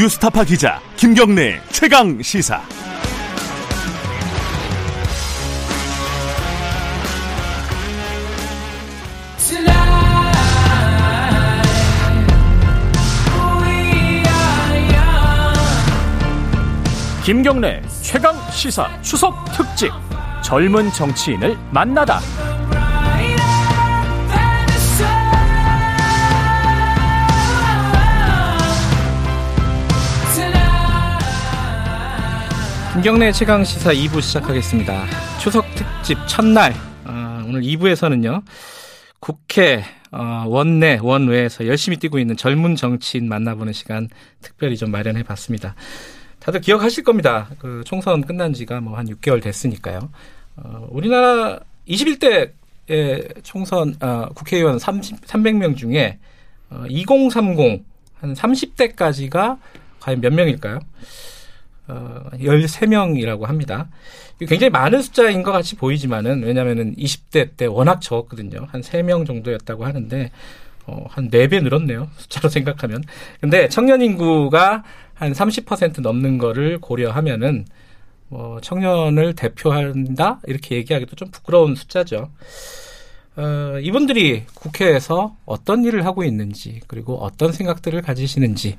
뉴스타파 기자 김경래 최강 시사. 김경래 최강 시사 추석 특집 젊은 정치인을 만나다. 김경래 최강 시사 2부 시작하겠습니다. 추석 특집 첫날 어, 오늘 2부에서는요 국회 어, 원내 원외에서 열심히 뛰고 있는 젊은 정치인 만나보는 시간 특별히 좀 마련해 봤습니다. 다들 기억하실 겁니다. 그 총선 끝난 지가 뭐 한 6개월 됐으니까요. 어, 우리나라 21대 총선 어, 국회의원 30, 300명 중에 어, 2030 한 30대까지가 과연 몇 명일까요? 어, 13명이라고 합니다. 굉장히 많은 숫자인 것 같이 보이지만은 왜냐면은 20대 때 워낙 적었거든요. 한 3명 정도였다고 하는데 어, 한 4배 늘었네요. 숫자로 생각하면. 근데 청년 인구가 한 30% 넘는 거를 고려하면은 뭐 청년을 대표한다 이렇게 얘기하기도 좀 부끄러운 숫자죠. 어, 이분들이 국회에서 어떤 일을 하고 있는지 그리고 어떤 생각들을 가지시는지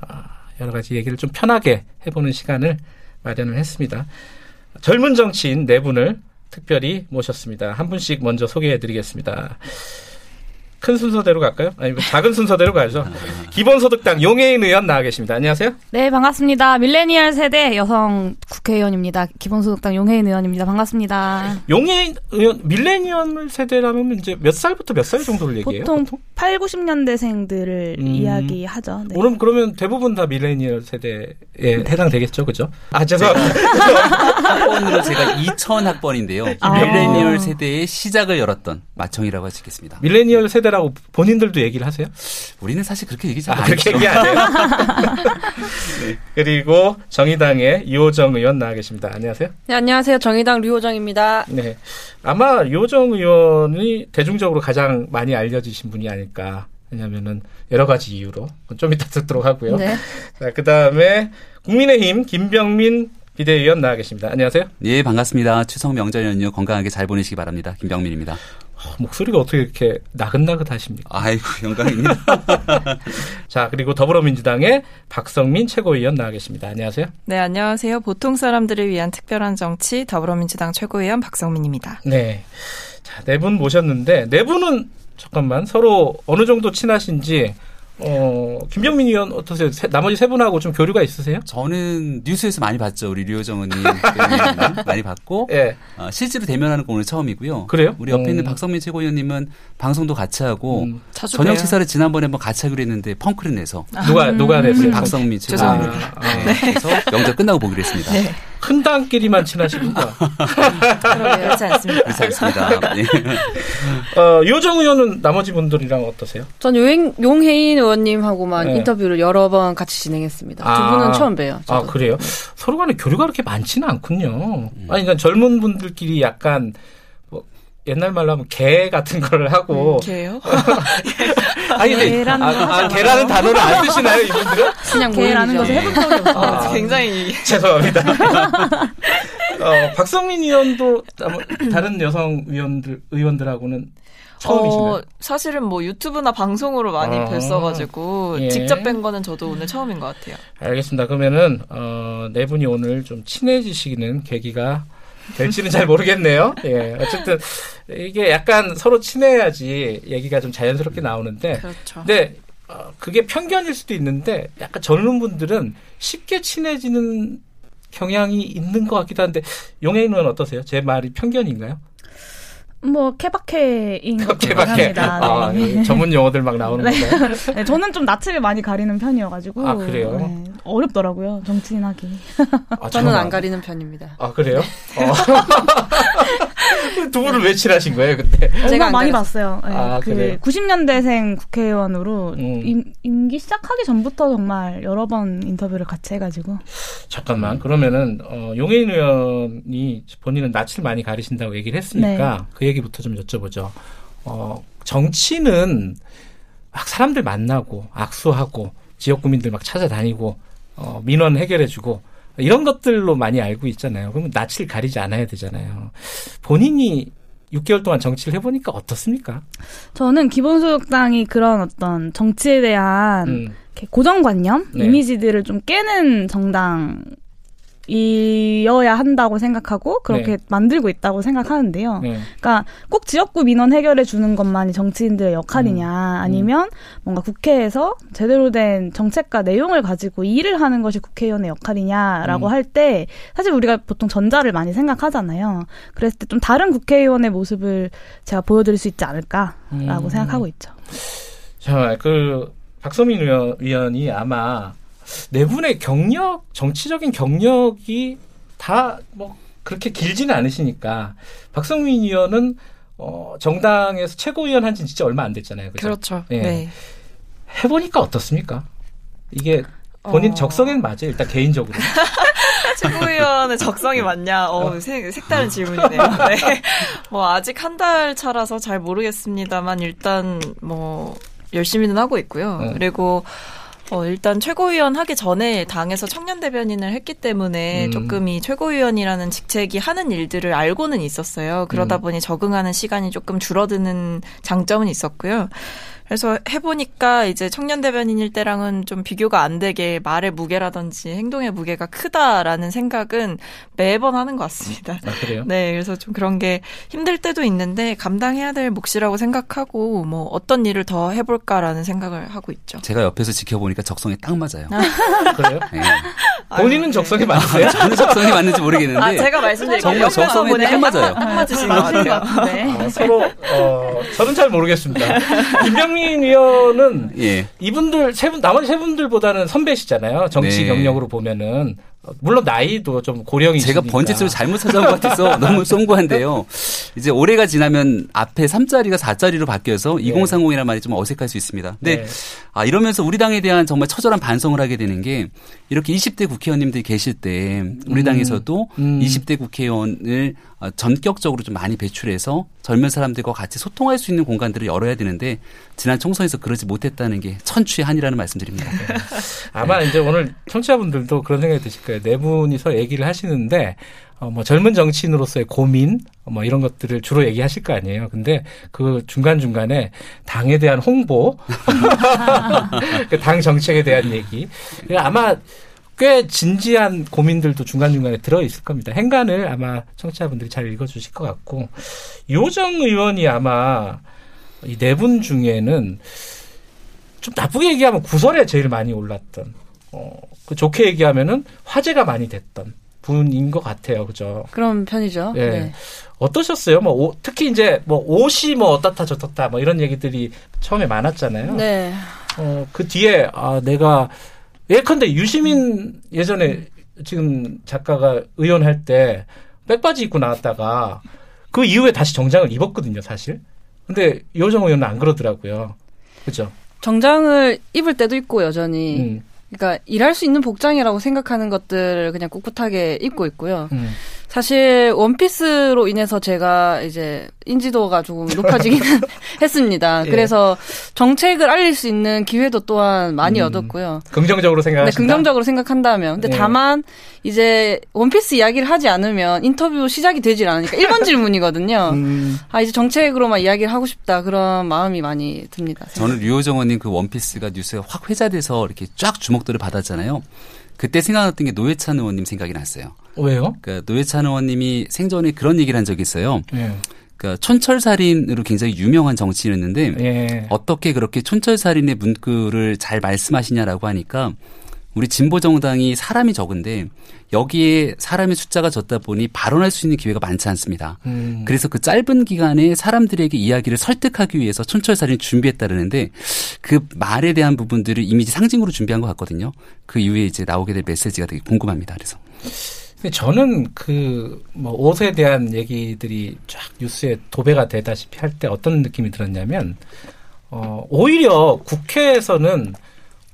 어, 여러 가지 얘기를 좀 편하게 해보는 시간을 마련을 했습니다. 젊은 정치인 네 분을 특별히 모셨습니다. 한 분씩 먼저 소개해 드리겠습니다. 큰 순서대로 갈까요? 아니면 작은 순서대로 가죠. 기본소득당 용해인 의원 나와 계십니다. 안녕하세요. 네, 반갑습니다. 밀레니얼 세대 여성 국회의원입니다. 기본소득당 용해인 의원입니다. 반갑습니다. 용해인 의원, 밀레니얼 세대라면 이제 몇 살부터 몇 살 정도를 얘기해요? 보통, 보통? 8, 90년대생들을 음, 이야기하죠. 네. 그럼, 그러면 대부분 다 밀레니얼 세대에 네. 해당되겠죠, 그죠? 아, 죄송합니다. 학번으로 제가 2000 학번인데요. 아. 밀레니얼 세대의 시작을 열었던 마청이라고 할 수 있겠습니다. 밀레니얼 세대 라고 본인들도 얘기를 하세요? 우리는 사실 그렇게 얘기 잘 아, 그렇게 얘기 안 해요. 네. 그리고 정의당의 유호정 의원 나와 계십니다. 안녕하세요. 네, 안녕하세요. 정의당 류호정입니다. 네. 아마 유호정 의원이 대중적으로 가장 많이 알려지신 분이 아닐까. 왜냐면은 여러 가지 이유로 좀 이따 듣도록 하고요. 네. 자, 그다음에 국민의힘 김병민 비대위원 나와 계십니다. 안녕하세요. 예, 반갑습니다. 추석 명절 연휴 건강하게 잘 보내시기 바랍니다. 김병민입니다. 목소리가 어떻게 이렇게 나긋나긋하십니까? 아이고 영광입니다. 자 그리고 더불어민주당의 박성민 최고위원 나와 계십니다. 안녕하세요. 네 안녕하세요. 보통 사람들을 위한 특별한 정치 더불어민주당 최고위원 박성민입니다. 네. 자네 분 모셨는데 네 분은 잠깐만 서로 어느 정도 친하신지 어, 김병민 의원 어떠세요? 세, 나머지 세 분하고 좀 교류가 있으세요? 저는 뉴스에서 많이 봤죠. 우리 류호정 의원님 많이 봤고 네. 어, 실제로 대면하는 건 오늘 처음이고요. 그래요? 우리 옆에 음. 있는 박성민 최고위원님은 방송도 같이 하고 음. 저녁 식사를 지난번에 한번 같이 하기로 했는데 펑크를 내서 누가 누가 냈어요? 박성민 최고위원님. 아, 네. 네. 그래서 명절 끝나고 보기로 했습니다. 네. 큰당끼리만 친하시군요. 그렇지 않습니다. 그렇지 않습니다. 네. 어, 요정 의원은 나머지 분들이랑 어떠세요? 전 용, 용혜인 의원님하고만 네. 인터뷰를 여러 번 같이 진행했습니다. 아, 두 분은 처음 봬요. 저도. 아, 그래요? 서로 간에 교류가 그렇게 많지는 않군요. 음. 아니, 그러니까 젊은 분들끼리 약간 옛날 말로 하면 개 같은 걸 하고. 음, 개요? 아니, 계란 아, 아, 개라는 단어를 안 쓰시나요, 이분들은? 그냥 개라는 것을 해본 적이 없어요. 아, 굉장히. 죄송합니다. 어, 박성민 의원도 다른 여성 의원들, 의원들하고는 처음이신가요? 어, 사실은 뭐 유튜브나 방송으로 많이 아, 뵀어가지고 예. 직접 뵌 거는 저도 오늘 처음인 것 같아요. 알겠습니다. 그러면은 어, 네 분이 오늘 좀 친해지시는 계기가 될지는 잘 모르겠네요. 예. 어쨌든 이게 약간 서로 친해야지 얘기가 좀 자연스럽게 나오는데. 그렇죠. 근데 어, 그게 편견일 수도 있는데 약간 젊은 분들은 쉽게 친해지는 경향이 있는 것 같기도 한데 용해인은 어떠세요? 제 말이 편견인가요? 뭐 케바케인 것 케바케. 아, 네. 전문 용어들 막 나오는 네. 건가요? 네, 저는 좀 낯을 많이 가리는 편이어가지고 아 그래요? 네, 어렵더라고요 정치인 하기. 아, 저는 안 가리는 편입니다. 아 그래요? 어. 두 분을 왜 친하신 거예요, 그때? 제가 많이 봤어요. 네, 아, 그 그래요? 90년대생 국회의원으로 음. 임, 임기 시작하기 전부터 정말 여러 번 인터뷰를 같이 해가지고. 잠깐만, 그러면은 어, 용해인 의원이 본인은 낯을 많이 가리신다고 얘기를 했으니까 네. 그 얘기부터 좀 여쭤보죠. 어, 정치는 막 사람들 만나고 악수하고 지역 구민들 막 찾아다니고 어, 민원 해결해주고 이런 것들로 많이 알고 있잖아요. 그러면 낯을 가리지 않아야 되잖아요. 본인이 6개월 동안 정치를 해보니까 어떻습니까? 저는 기본소득당이 그런 어떤 정치에 대한 음. 고정관념, 네. 이미지들을 좀 깨는 정당 이어야 한다고 생각하고 그렇게 네. 만들고 있다고 생각하는데요. 네. 그러니까 꼭 지역구 민원 해결해 주는 것만이 정치인들의 역할이냐 음. 아니면 뭔가 국회에서 제대로 된 정책과 내용을 가지고 일을 하는 것이 국회의원의 역할이냐라고 음. 할때 사실 우리가 보통 전자를 많이 생각하잖아요. 그랬을 때 좀 다른 국회의원의 모습을 제가 보여드릴 수 있지 않을까라고 음. 생각하고 있죠. 자, 그 박소민 의원, 의원이 아마 네 분의 경력, 정치적인 경력이 다 뭐 그렇게 길지는 않으시니까 박성민 의원은 어, 정당에서 최고위원 한 지는 진짜 얼마 안 됐잖아요. 그죠? 그렇죠 예. 네. 해보니까 어떻습니까? 이게 본인 어... 적성에는 맞아요. 일단 개인적으로. 최고위원의 적성이 맞냐? 어, 어. 색, 색다른 질문이네요. 네. 뭐 아직 한 달 차라서 잘 모르겠습니다만 일단 뭐 열심히는 하고 있고요. 어. 그리고 어, 일단 최고위원 하기 전에 당에서 청년 대변인을 했기 때문에 음. 조금 이 최고위원이라는 직책이 하는 일들을 알고는 있었어요. 그러다 음. 보니 적응하는 시간이 조금 줄어드는 장점은 있었고요. 그래서 해보니까 이제 청년 대변인일 때랑은 좀 비교가 안 되게 말의 무게라든지 행동의 무게가 크다라는 생각은 매번 하는 것 같습니다. 아, 그래요? 네, 그래서 좀 그런 게 힘들 때도 있는데 감당해야 될 몫이라고 생각하고 뭐 어떤 일을 더 해볼까라는 생각을 하고 있죠. 제가 옆에서 지켜보니까 적성에 딱 맞아요. 그래요? 네. 본인은 아, 적성에 맞으세요? 저는 적성이 맞는지 모르겠는데. 아, 제가 말씀드린 정말 적성에 딱 맞아요. 딱 맞으신 것 같아요. 아, 서로 어, 저는 잘 모르겠습니다. 김병민 김종인 의원은 예. 이분들 세 분 나머지 세 분들보다는 선배시잖아요. 정치 네. 경력으로 보면은 물론 나이도 좀 고령이 제가 번지수를 잘못 찾아온 것 같아서 너무 송구한데요. 이제 올해가 지나면 앞에 3자리가 4자리로 바뀌어서 네. 2030이라는 말이 좀 어색할 수 있습니다. 근데 네. 아 이러면서 우리 당에 대한 정말 처절한 반성을 하게 되는 게 이렇게 20대 국회의원님들이 계실 때 우리 음. 당에서도 음. 20대 국회의원을 어, 전격적으로 좀 많이 배출해서 젊은 사람들과 같이 소통할 수 있는 공간들을 열어야 되는데 지난 총선에서 그러지 못했다는 게 천추의 한이라는 말씀드립니다. 네. 아마 이제 오늘 청취자분들도 그런 생각이 드실 거예요. 네 분이서 얘기를 하시는데 어, 뭐 젊은 정치인으로서의 고민 뭐 이런 것들을 주로 얘기하실 거 아니에요. 근데 그 중간 중간에 당에 대한 홍보, 그당 정책에 대한 얘기 아마 꽤 진지한 고민들도 중간 중간에 들어 있을 겁니다. 행간을 아마 청취자분들이 잘 읽어주실 것 같고, 요정 의원이 아마 이 네 분 중에는 좀 나쁘게 얘기하면 구설에 제일 많이 올랐던, 어, 그 좋게 얘기하면은 화제가 많이 됐던 분인 것 같아요. 그죠? 그런 편이죠. 예. 네. 어떠셨어요? 뭐, 오, 특히 이제 뭐 옷이 뭐 어떻다 저떻다 뭐 이런 얘기들이 처음에 많았잖아요. 네. 어, 그 뒤에, 아, 내가 예컨대 유시민 예전에 지금 작가가 의원할 때 백바지 입고 나왔다가 그 이후에 다시 정장을 입었거든요, 사실. 근데 요정 의원은 안 그러더라고요. 그죠? 정장을 입을 때도 있고 여전히. 음. 그러니까 일할 수 있는 복장이라고 생각하는 것들을 그냥 꿋꿋하게 입고 있고요. 음. 사실 원피스로 인해서 제가 이제 인지도가 조금 높아지기는 했습니다. 예. 그래서 정책을 알릴 수 있는 기회도 또한 많이 음, 얻었고요. 긍정적으로 생각하신다. 네, 긍정적으로 생각한다면. 근데 예. 다만 이제 원피스 이야기를 하지 않으면 인터뷰 시작이 되질 않으니까 1번 질문이거든요. 음. 아 이제 정책으로만 이야기를 하고 싶다 그런 마음이 많이 듭니다. 저는 류호정원님 그 원피스가 뉴스에 확 회자돼서 이렇게 쫙 주목도를 받았잖아요. 그때 생각났던 게 노회찬 의원님 생각이 났어요. 왜요? 그러니까 노회찬 의원님이 생전에 그런 얘기를 한 적이 있어요. 예. 그러니까 촌철살인으로 굉장히 유명한 정치인이었는데 예. 어떻게 그렇게 촌철살인의 문구를 잘 말씀하시냐라고 하니까 우리 진보 정당이 사람이 적은데 여기에 사람의 숫자가 적다 보니 발언할 수 있는 기회가 많지 않습니다. 음. 그래서 그 짧은 기간에 사람들에게 이야기를 설득하기 위해서 촌철살인 준비했다는데 그 말에 대한 부분들을 이미지 상징으로 준비한 것 같거든요. 그 이후에 이제 나오게 될 메시지가 되게 궁금합니다. 그래서. 저는 그 뭐 옷에 대한 얘기들이 쫙 뉴스에 도배가 되다시피 할 때 어떤 느낌이 들었냐면 어 오히려 국회에서는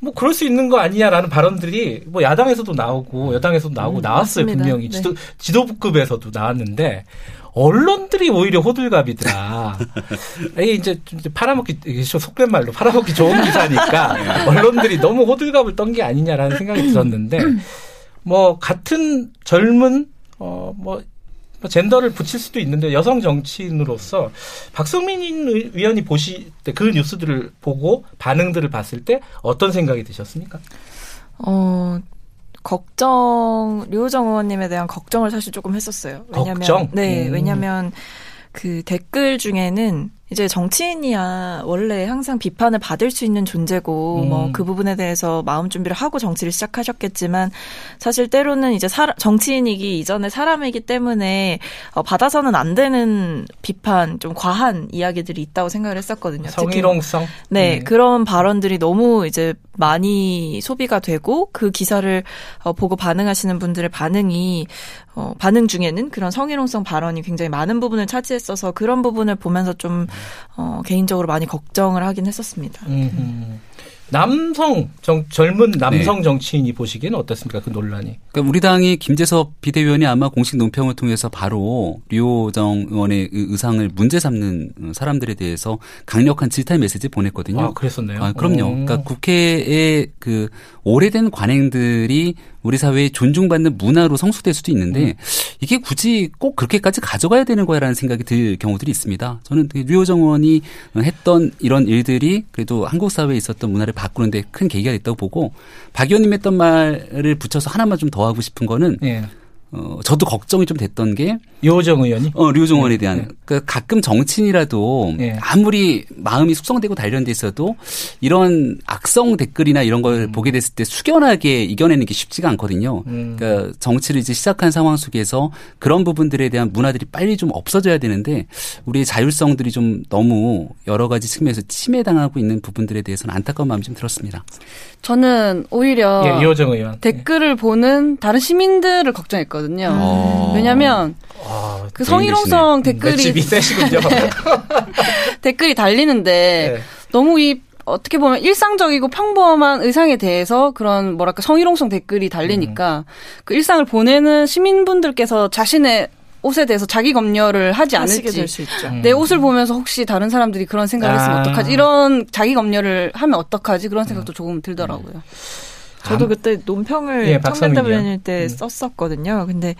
뭐 그럴 수 있는 거 아니냐라는 발언들이 뭐 야당에서도 나오고 여당에서도 나오고 음, 나왔어요 맞습니다. 분명히 네. 지도 지도부급에서도 나왔는데 언론들이 오히려 호들갑이더라. 이게 이제 팔아먹기 속된 말로 팔아먹기 좋은 기사니까 네. 언론들이 너무 호들갑을 떤 게 아니냐라는 생각이 들었는데 뭐 같은 젊은 어뭐 뭐 젠더를 붙일 수도 있는데 여성 정치인으로서 박성민 위원이 보실 때 그 뉴스들을 보고 반응들을 봤을 때 어떤 생각이 드셨습니까? 어 걱정 류호정 의원님에 대한 걱정을 사실 조금 했었어요. 왜냐면 걱정? 네, 음. 왜냐면 그 댓글 중에는 이제 정치인이야 원래 항상 비판을 받을 수 있는 존재고 음. 뭐그 부분에 대해서 마음 준비를 하고 정치를 시작하셨겠지만 사실 때로는 이제 사, 정치인이기 이전에 사람이기 때문에 어, 받아서는 안 되는 비판 좀 과한 이야기들이 있다고 생각을 했었거든요. 성희롱성. 네, 음. 그런 발언들이 너무 이제 많이 소비가 되고 그 기사를 어, 보고 반응하시는 분들의 반응이 어, 반응 중에는 그런 성희롱성 발언이 굉장히 많은 부분을 차지했어서 그런 부분을 보면서 좀 어, 개인적으로 많이 걱정을 하긴 했었습니다. 음. 남성 정, 젊은 남성 네. 정치인이 보시기에는 어떻습니까 그 논란이? 그러니까 우리 당이 김재섭 비대위원이 아마 공식 논평을 통해서 바로 류호정 의원의 그 의상을 문제 삼는 사람들에 대해서 강력한 질타의 메시지 보냈거든요. 아 그랬었네요. 아, 그럼요. 오. 그러니까 국회의 그 오래된 관행들이 우리 사회에 존중받는 문화로 성숙될 수도 있는데 음. 이게 굳이 꼭 그렇게까지 가져가야 되는 거야라는 생각이 들 경우들이 있습니다. 저는 류호정 의원이 했던 이런 일들이 그래도 한국 사회에 있었던 문화를 바꾸는데 큰 계기가 됐다고 보고 박 의원님 했던 말을 붙여서 하나만 좀 더 하고 싶은 거는 예. 어, 저도 걱정이 좀 됐던 게 류호정 의원이 어 류호정 의원에 네, 대한 네. 그 가끔 정치인이라도 네. 아무리 마음이 숙성되고 단련돼 있어도 이런 악성 댓글이나 이런 걸 음. 보게 됐을 때 숙연하게 이겨내는 게 쉽지가 않거든요. 음. 그러니까 정치를 이제 시작한 상황 속에서 그런 부분들에 대한 문화들이 빨리 좀 없어져야 되는데 우리의 자율성들이 좀 너무 여러 가지 측면에서 침해당하고 있는 부분들에 대해서는 안타까운 마음이 좀 들었습니다. 저는 오히려 예, 댓글을 보는 다른 시민들을 걱정했거든요. 음. 왜냐하면 아, 그 성희롱성 댓글이 댓글이 달리는데 네. 너무 이 어떻게 보면 일상적이고 평범한 의상에 대해서 그런 뭐랄까 성희롱성 댓글이 달리니까 음. 그 일상을 보내는 시민분들께서 자신의 옷에 대해서 자기 검열을 하지 않을지 내 옷을 보면서 혹시 다른 사람들이 그런 생각을 했으면 아. 어떡하지 이런 자기 검열을 하면 어떡하지 그런 생각도 음. 조금 들더라고요. 음. 저도 그때 논평을 예, 청년대변인 때 음. 썼었거든요. 근데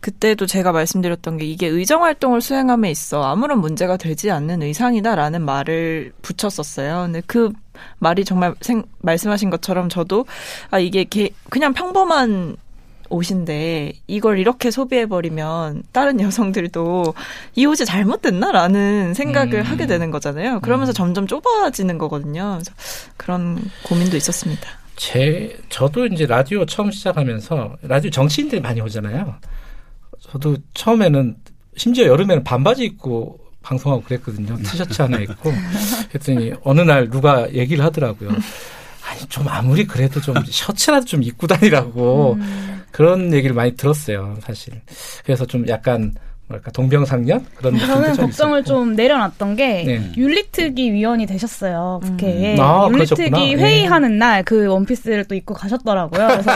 그때도 제가 말씀드렸던 게 이게 의정 활동을 수행함에 있어 아무런 문제가 되지 않는 의상이다라는 말을 붙였었어요. 근데 그 말이 정말 생, 말씀하신 것처럼 저도 아 이게 게, 그냥 평범한 옷인데 이걸 이렇게 소비해버리면 다른 여성들도 이 옷이 잘못됐나라는 생각을 음. 하게 되는 거잖아요. 그러면서 음. 점점 좁아지는 거거든요. 그래서 그런 고민도 있었습니다. 제 저도 이제 라디오 처음 시작하면서 라디오 정치인들이 많이 오잖아요. 저도 처음에는 심지어 여름에는 반바지 입고 방송하고 그랬거든요. 티셔츠 하나 입고 그랬더니 어느 날 누가 얘기를 하더라고요. 아니 좀 아무리 그래도 좀 셔츠라도 좀 입고 다니라고 음. 그런 얘기를 많이 들었어요, 사실. 그래서 좀 약간 뭐랄까 동병상련 그런 저는 좀 걱정을. 좀 내려놨던 게 네. 윤리특위 위원이 되셨어요 국회에 음. 아, 윤리특위 회의하는 네. 날그 원피스를 또 입고 가셨더라고요. 그래서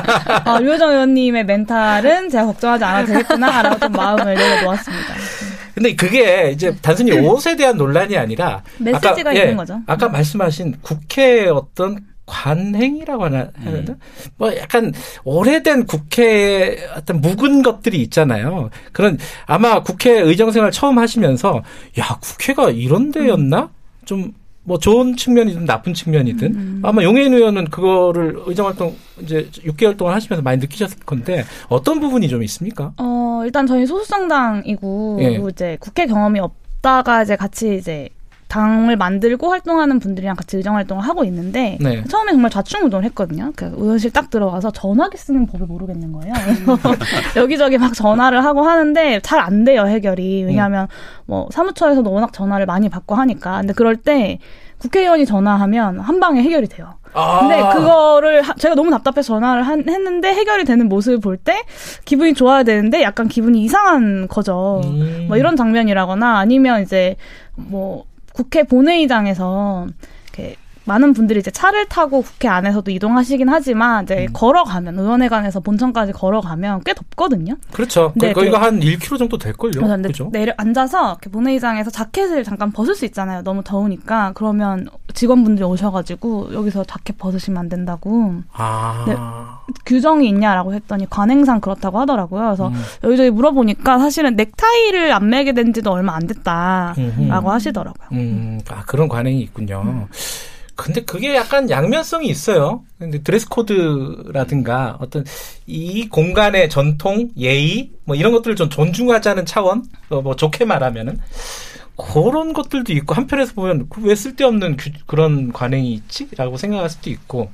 아, 류호정 의원님의 멘탈은 제가 걱정하지 않아도 되겠구나라고 좀 마음을 내려놓았습니다. 근데 그게 이제 단순히 옷에 대한 논란이 아니라 메시지가 아까, 있는 예, 거죠. 아까 말씀하신 국회 어떤 관행이라고 하나 해야 되나? 음. 뭐 약간 오래된 국회 어떤 묵은 것들이 있잖아요. 그런 아마 국회 의정 생활 처음 하시면서 야 국회가 이런 데였나? 좀뭐 좋은 측면이든 나쁜 측면이든 음. 아마 용해인 의원은 그거를 의정 활동 이제 6개월 동안 하시면서 많이 느끼셨을 건데 어떤 부분이 좀 있습니까? 어 일단 저희 소수정당이고 예. 이제 국회 경험이 없다가 이제 같이 이제 당을 만들고 활동하는 분들이랑 같이 의정 활동을 하고 있는데 네. 처음에 정말 좌충우돌 했거든요. 그 의원실 딱 들어가서 전화기 쓰는 법을 모르겠는 거예요. 여기저기 막 전화를 하고 하는데 잘 안 돼요 해결이. 왜냐하면 음. 뭐 사무처에서도 워낙 전화를 많이 받고 하니까. 근데 그럴 때 국회의원이 전화하면 한 방에 해결이 돼요. 아. 근데 그거를 하, 제가 너무 답답해서 전화를 한, 했는데 해결이 되는 모습을 볼 때 기분이 좋아야 되는데 약간 기분이 이상한 거죠. 음. 뭐 이런 장면이라거나 아니면 이제 뭐 국회 본회의장에서 이렇게 많은 분들이 이제 차를 타고 국회 안에서도 이동하시긴 하지만 이제 음. 걸어가면 의원회관에서 본청까지 걸어가면 꽤 덥거든요. 그렇죠. 네, 거기가 네. 한 1km 정도 될 걸요. 그렇죠. 내려 앉아서 이렇게 본회의장에서 자켓을 잠깐 벗을 수 있잖아요. 너무 더우니까 그러면 직원분들이 오셔가지고 여기서 자켓 벗으시면 안 된다고. 아. 네, 규정이 있냐라고 했더니 관행상 그렇다고 하더라고요. 그래서 음. 여기저기 물어보니까 사실은 넥타이를 안 매게 된 지도 얼마 안 됐다라고 음흠. 하시더라고요. 음, 아 그런 관행이 있군요. 음. 근데 그게 약간 양면성이 있어요. 근데 드레스 코드라든가 어떤 이 공간의 전통, 예의 뭐 이런 것들을 좀 존중하자는 차원, 뭐, 뭐 좋게 말하면은 그런 것들도 있고 한편에서 보면 왜 쓸데없는 그런 관행이 있지라고 생각할 수도 있고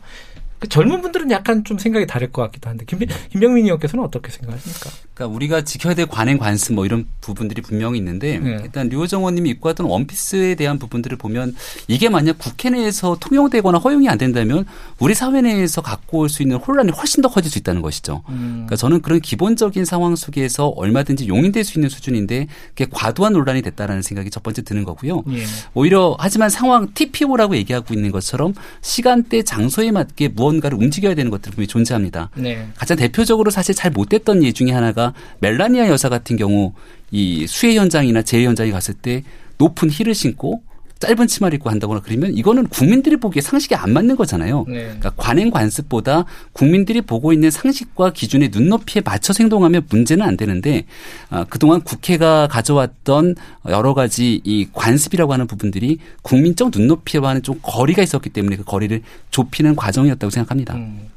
그 젊은 분들은 약간 좀 생각이 다를 것 같기도 한데 김, 김병민 의원께서는 어떻게 생각하십니까? 그러니까 우리가 지켜야 될 관행 관습 뭐 이런 부분들이 분명히 있는데 네. 일단 류호정 의원님이 입고 왔던 원피스에 대한 부분들을 보면 이게 만약 국회 내에서 통용되거나 허용이 안 된다면 우리 사회 내에서 갖고 올 수 있는 혼란이 훨씬 더 커질 수 있다는 것이죠. 음. 그러니까 저는 그런 기본적인 상황 속에서 얼마든지 용인될 수 있는 수준인데 그게 과도한 논란이 됐다라는 생각이 첫 번째 드는 거고요. 예. 오히려 하지만 상황 TPO라고 얘기하고 있는 것처럼 시간대 장소에 맞게 무언 무언가를 움직여야 되는 것들이 분명히 존재합니다. 네. 가장 대표적으로 사실 잘 못됐던 예 중에 하나가 멜라니아 여사 같은 경우 이 수해 현장이나 재해 현장에 갔을 때 높은 힐을 신고 짧은 치마를 입고 한다거나 그러면 이거는 국민들이 보기에 상식이 안 맞는 거잖아요. 네. 그러니까 관행 관습보다 국민들이 보고 있는 상식과 기준의 눈높이에 맞춰 행동하면 문제는 안 되는데 아, 그동안 국회가 가져왔던 여러 가지 이 관습이라고 하는 부분들이 국민적 눈높이와는 좀 거리가 있었기 때문에 그 거리를 좁히는 과정이었다고 생각합니다. 음.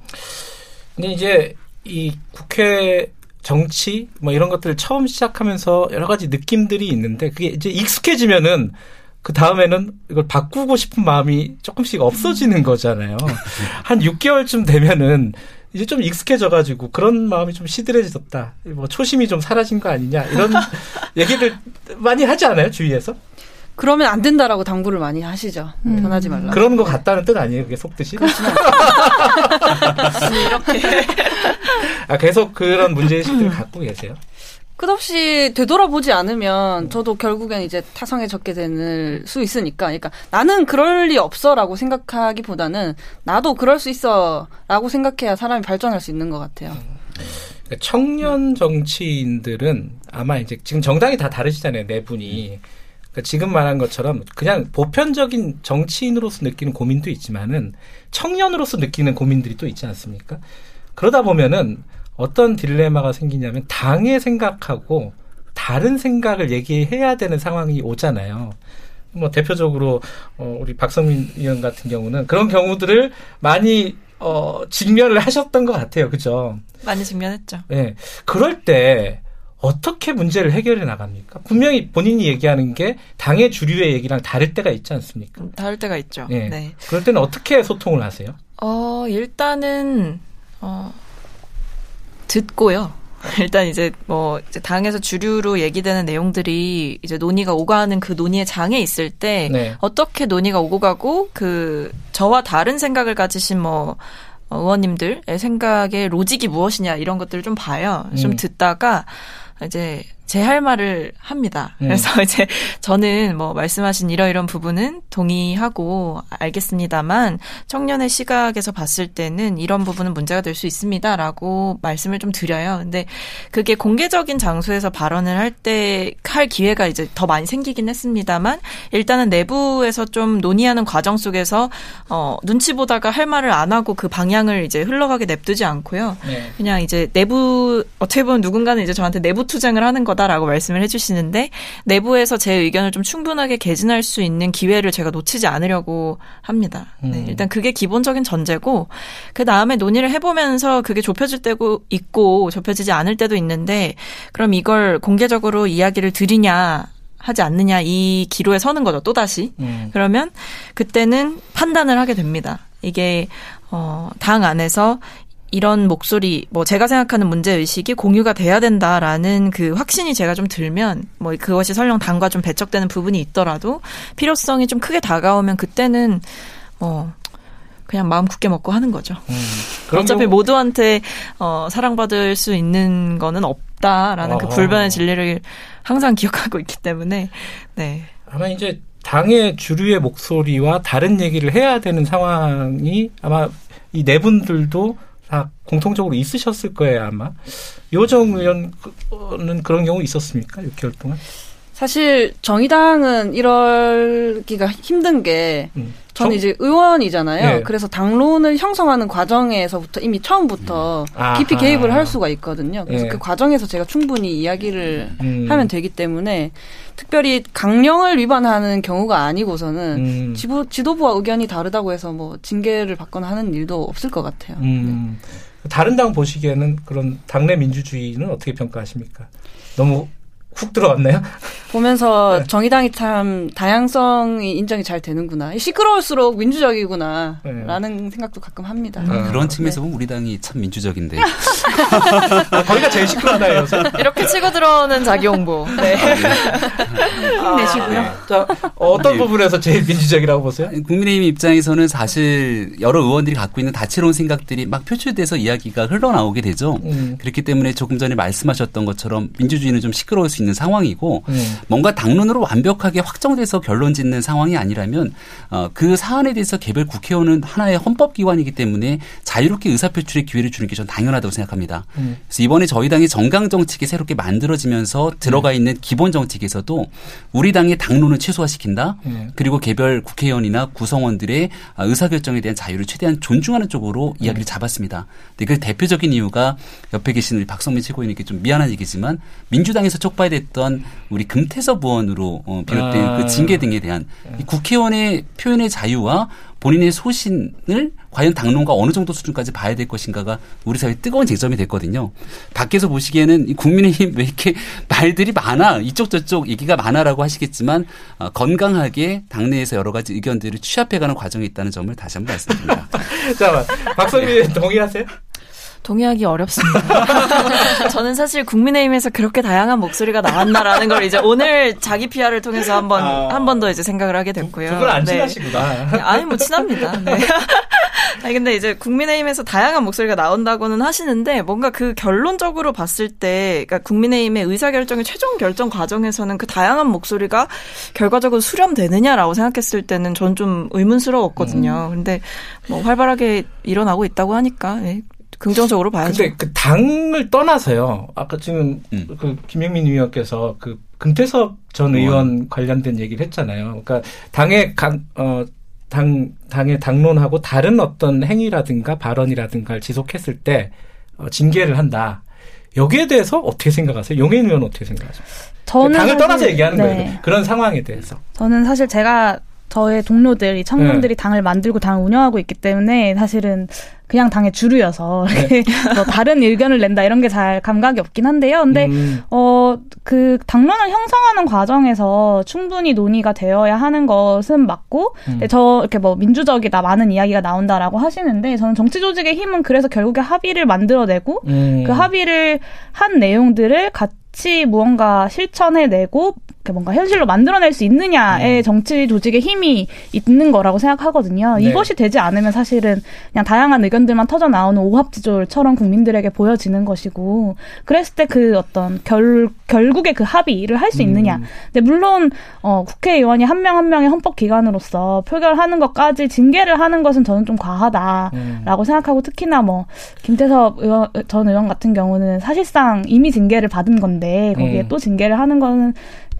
근데 이제 이 국회 정치 뭐 이런 것들을 처음 시작하면서 여러 가지 느낌들이 있는데 그게 이제 익숙해지면은 그 다음에는 이걸 바꾸고 싶은 마음이 조금씩 없어지는 거잖아요. 한 6개월쯤 되면은 이제 좀 익숙해져가지고 그런 마음이 좀 시들해졌다. 뭐 초심이 좀 사라진 거 아니냐 이런 얘기를 많이 하지 않아요 주위에서? 그러면 안 된다라고 당부를 많이 하시죠. 음. 변하지 말라. 그런 것 같다는 뜻 아니에요, 그게 속뜻이? 이렇게. 아, 계속 그런 문제의식들을 갖고 계세요? 끝없이 되돌아보지 않으면 저도 결국엔 이제 타성에 적게 되는 수 있으니까. 그러니까 나는 그럴 리 없어라고 생각하기보다는 나도 그럴 수 있어라고 생각해야 사람이 발전할 수 있는 것 같아요. 그러니까 청년 정치인들은 아마 이제 지금 정당이 다 다르시잖아요, 네 분이. 그러니까 지금 말한 것처럼 그냥 보편적인 정치인으로서 느끼는 고민도 있지만은 청년으로서 느끼는 고민들이 또 있지 않습니까? 그러다 보면은 어떤 딜레마가 생기냐면 당의 생각하고 다른 생각을 얘기해야 되는 상황이 오잖아요. 뭐 대표적으로 어 우리 박성민 의원 같은 경우는 그런 경우들을 많이 어 직면을 하셨던 것 같아요. 그죠? 많이 직면했죠. 네. 그럴 때 어떻게 문제를 해결해 나갑니까? 분명히 본인이 얘기하는 게 당의 주류의 얘기랑 다를 때가 있지 않습니까? 음, 다를 때가 있죠. 네. 네. 그럴 때는 어떻게 소통을 하세요? 어, 일단은 어 듣고요. 일단 이제 뭐 이제 당에서 주류로 얘기되는 내용들이 이제 논의가 오가는 그 논의의 장에 있을 때 네. 어떻게 논의가 오고 가고 그 저와 다른 생각을 가지신 뭐 의원님들의 생각의 로직이 무엇이냐 이런 것들을 좀 봐요. 좀 음. 듣다가 이제 제 할 말을 합니다. 음. 그래서 이제 저는 뭐 말씀하신 이러이런 부분은 동의하고 알겠습니다만 청년의 시각에서 봤을 때는 이런 부분은 문제가 될 수 있습니다라고 말씀을 좀 드려요. 근데 그게 공개적인 장소에서 발언을 할 때할 할 기회가 이제 더 많이 생기긴 했습니다만 일단은 내부에서 좀 논의하는 과정 속에서 어 눈치 보다가 할 말을 안 하고 그 방향을 이제 흘러가게 냅두지 않고요. 네. 그냥 이제 내부 어떻게 보면 누군가는 이제 저한테 내부 투쟁을 하는 것 거다라고 말씀을 해주시는데 내부에서 제 의견을 좀 충분하게 개진할 수 있는 기회를 제가 놓치지 않으려고 합니다. 네, 음. 일단 그게 기본적인 전제고 그 다음에 논의를 해보면서 그게 좁혀질 때도 있고 좁혀지지 않을 때도 있는데 그럼 이걸 공개적으로 이야기를 드리냐 하지 않느냐 이 기로에 서는 거죠 또 다시 음. 그러면 그때는 판단을 하게 됩니다. 이게 어, 당 안에서 이런 목소리, 뭐 제가 생각하는 문제 의식이 공유가 돼야 된다라는 그 확신이 제가 좀 들면 뭐 그것이 설령 당과 좀 배척되는 부분이 있더라도 필요성이 좀 크게 다가오면 그때는 뭐 그냥 마음 굳게 먹고 하는 거죠. 음, 어차피 경우... 모두한테 어, 사랑받을 수 있는 거는 없다라는 그 어허. 그 불변의 진리를 항상 기억하고 있기 때문에 네. 아마 이제 당의 주류의 목소리와 다른 얘기를 해야 되는 상황이 아마 이 네 분들도 다 공통적으로 있으셨을 거예요, 아마. 요정 의원은 그런 경우 있었습니까? 6개월 동안? 사실 정의당은 이럴기가 힘든 게 음. 저는 이제 의원이잖아요. 네. 그래서 당론을 형성하는 과정에서부터 이미 처음부터 음. 깊이 개입을 할 수가 있거든요. 그래서 네. 그 과정에서 제가 충분히 이야기를 음. 하면 되기 때문에 특별히 강령을 위반하는 경우가 아니고서는 음. 지도, 지도부와 의견이 다르다고 해서 뭐 징계를 받거나 하는 일도 없을 것 같아요. 음. 네. 다른 당 보시기에는 그런 당내 민주주의는 어떻게 평가하십니까? 너무 훅 들어왔나요? 보면서 네. 정의당이 참 다양성이 인정이 잘 되는구나. 시끄러울수록 민주적이구나. 네. 라는 생각도 가끔 합니다. 음. 그런 측면에서 보면 우리 당이 참 민주적인데. 아, 거기가 제일 시끄럽다, 요새. 이렇게 치고 들어오는 자기 홍보. 네. 힘내시고요. 아, 네. 자, 어떤 부분에서 제일 민주적이라고 보세요? 국민의힘 입장에서는 사실 여러 의원들이 갖고 있는 다채로운 생각들이 막 표출돼서 이야기가 흘러나오게 되죠. 음. 그렇기 때문에 조금 전에 말씀하셨던 것처럼 민주주의는 좀 시끄러울 수 있는 있는 상황이고 음. 뭔가 당론으로 완벽하게 확정돼서 결론 짓는 상황이 아니라면 어, 그 사안에 대해서 개별 국회의원은 하나의 헌법기관이기 때문에 자유롭게 의사표출의 기회를 주는 게 전 당연하다고 생각합니다. 음. 그래서 이번에 저희 당의 정강정책이 새롭게 만들어지면서 들어가 음. 있는 기본 정책에서도 우리 당의 당론을 최소화시킨다. 음. 그리고 개별 국회의원이나 구성원들의 의사결정에 대한 자유를 최대한 존중하는 쪽으로 음. 이야기를 잡았습니다. 근데 그 대표적인 이유가 옆에 계신 우리 박성민 최고위원님께 좀 미안한 얘기지만 민주당에서 촉발 된 했던 우리 금태섭 의원으로 어, 비롯된 아. 그 징계 등에 대한 이 국회의원의 표현의 자유와 본인의 소신을 과연 당론과 어느 정도 수준까지 봐야 될 것인가가 우리 사회 뜨거운 쟁점이 됐거든요. 밖에서 보시기에는 국민의힘 왜 이렇게 말들이 많아 이쪽 저쪽 얘기가 많아라고 하시겠지만 어, 건강하게 당내에서 여러 가지 의견들을 취합해가는 과정이 있다는 점을 다시 한번 말씀드립니다. 잠깐 박성민 동의하세요? 동의하기 어렵습니다. 저는 사실 국민의힘에서 그렇게 다양한 목소리가 나왔나라는 걸 이제 오늘 자기 PR을 통해서 한번 아, 한번 더 이제 생각을 하게 됐고요. 그걸 안 네. 친하시구나. 네. 아니 뭐 친합니다. 네. 아니 근데 이제 국민의힘에서 다양한 목소리가 나온다고는 하시는데 뭔가 그 결론적으로 봤을 때 그러니까 국민의힘의 의사결정의 최종 결정 과정에서는 그 다양한 목소리가 결과적으로 수렴되느냐라고 생각했을 때는 전 좀 의문스러웠거든요. 음. 근데 뭐 활발하게 일어나고 있다고 하니까 네. 긍정적으로 봐야죠. 근데 그 당을 떠나서요. 아까 지금 음. 그 김영민 의원께서 그 금태섭 전 의원 관련된 얘기를 했잖아요. 그러니까 당의 강, 어, 당, 당의 당론하고 다른 어떤 행위라든가 발언이라든가를 지속했을 때 어, 징계를 한다. 여기에 대해서 어떻게 생각하세요? 용인 의원 은 어떻게 생각하세요? 저는 당을 사실, 떠나서 얘기하는 네. 거예요. 그런 상황에 대해서. 저는 사실 제가 저의 동료들, 이 청년들이 네. 당을 만들고 당을 운영하고 있기 때문에 사실은 그냥 당의 주류여서 네. 뭐 다른 의견을 낸다 이런 게 잘 감각이 없긴 한데요. 근데 음. 어그 당론을 형성하는 과정에서 충분히 논의가 되어야 하는 것은 맞고 음. 저 이렇게 뭐 민주적이다 많은 이야기가 나온다라고 하시는데 저는 정치 조직의 힘은 그래서 결국에 합의를 만들어내고 음. 그 합의를 한 내용들을 같이 무언가 실천해내고 뭔가 현실로 만들어낼 수 있느냐의 음. 정치 조직의 힘이 있는 거라고 생각하거든요. 네. 이것이 되지 않으면 사실은 그냥 다양한 의견들만 터져 나오는 오합지졸처럼 국민들에게 보여지는 것이고 그랬을 때 그 어떤 결 결국에 그 합의를 할 수 있느냐. 음. 근데 물론 어 국회의원이 한 명한 명의 헌법 기관으로서 표결하는 것까지 징계를 하는 것은 저는 좀 과하다라고 음. 생각하고 특히나 뭐 김태섭 의원, 전 의원 같은 경우는 사실상 이미 징계를 받은 건데 거기에 음. 또 징계를 하는 거는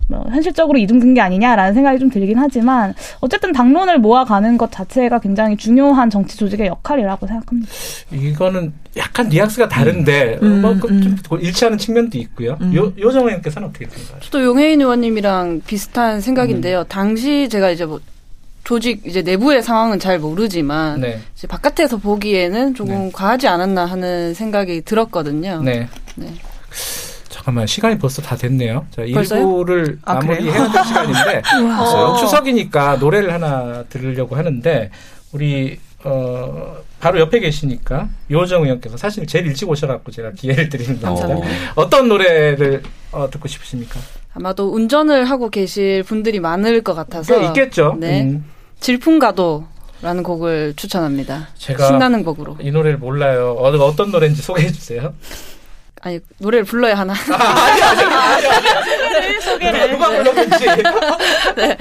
뭐 현실적으로 이중된 게 아니냐라는 생각이 좀 들긴 하지만 어쨌든 당론을 모아가는 것 자체가 굉장히 중요한 정치 조직의 역할이라고 생각합니다. 이거는 약간 뉘앙스가 다른데 음, 뭐좀 음. 그 일치하는 측면도 있고요. 음. 요 요정 의원께서는 어떻게 생각하세요? 저도 용혜인 의원님이랑 비슷한 생각인데요. 음. 당시 제가 이제 뭐 조직 이제 내부의 상황은 잘 모르지만 네. 이제 바깥에서 보기에는 조금 네. 과하지 않았나 하는 생각이 들었거든요. 네. 네. 잠깐만 시간이 벌써 다 됐네요. 자, 일부를 아, 마무리해야 될 시간인데 어, 추석이니까 노래를 하나 들으려고 하는데 우리 어 바로 옆에 계시니까 요정 의원께서 사실 제일 일찍 오셔갖고 제가 기회를 드리는 겁니다. 어. 어떤 노래를 어, 듣고 싶으십니까? 아마도 운전을 하고 계실 분들이 많을 것 같아서 있겠죠. 네. 음. 질풍가도 라는 곡을 추천합니다. 제가 신나는 곡으로. 이 노래를 몰라요. 어, 어떤 노래인지 소개해 주세요. 아니 노래를 불러야 하나? 아, 아니 아니 아니. 아니, 아니. 소개를 누가 불렀는지. 네.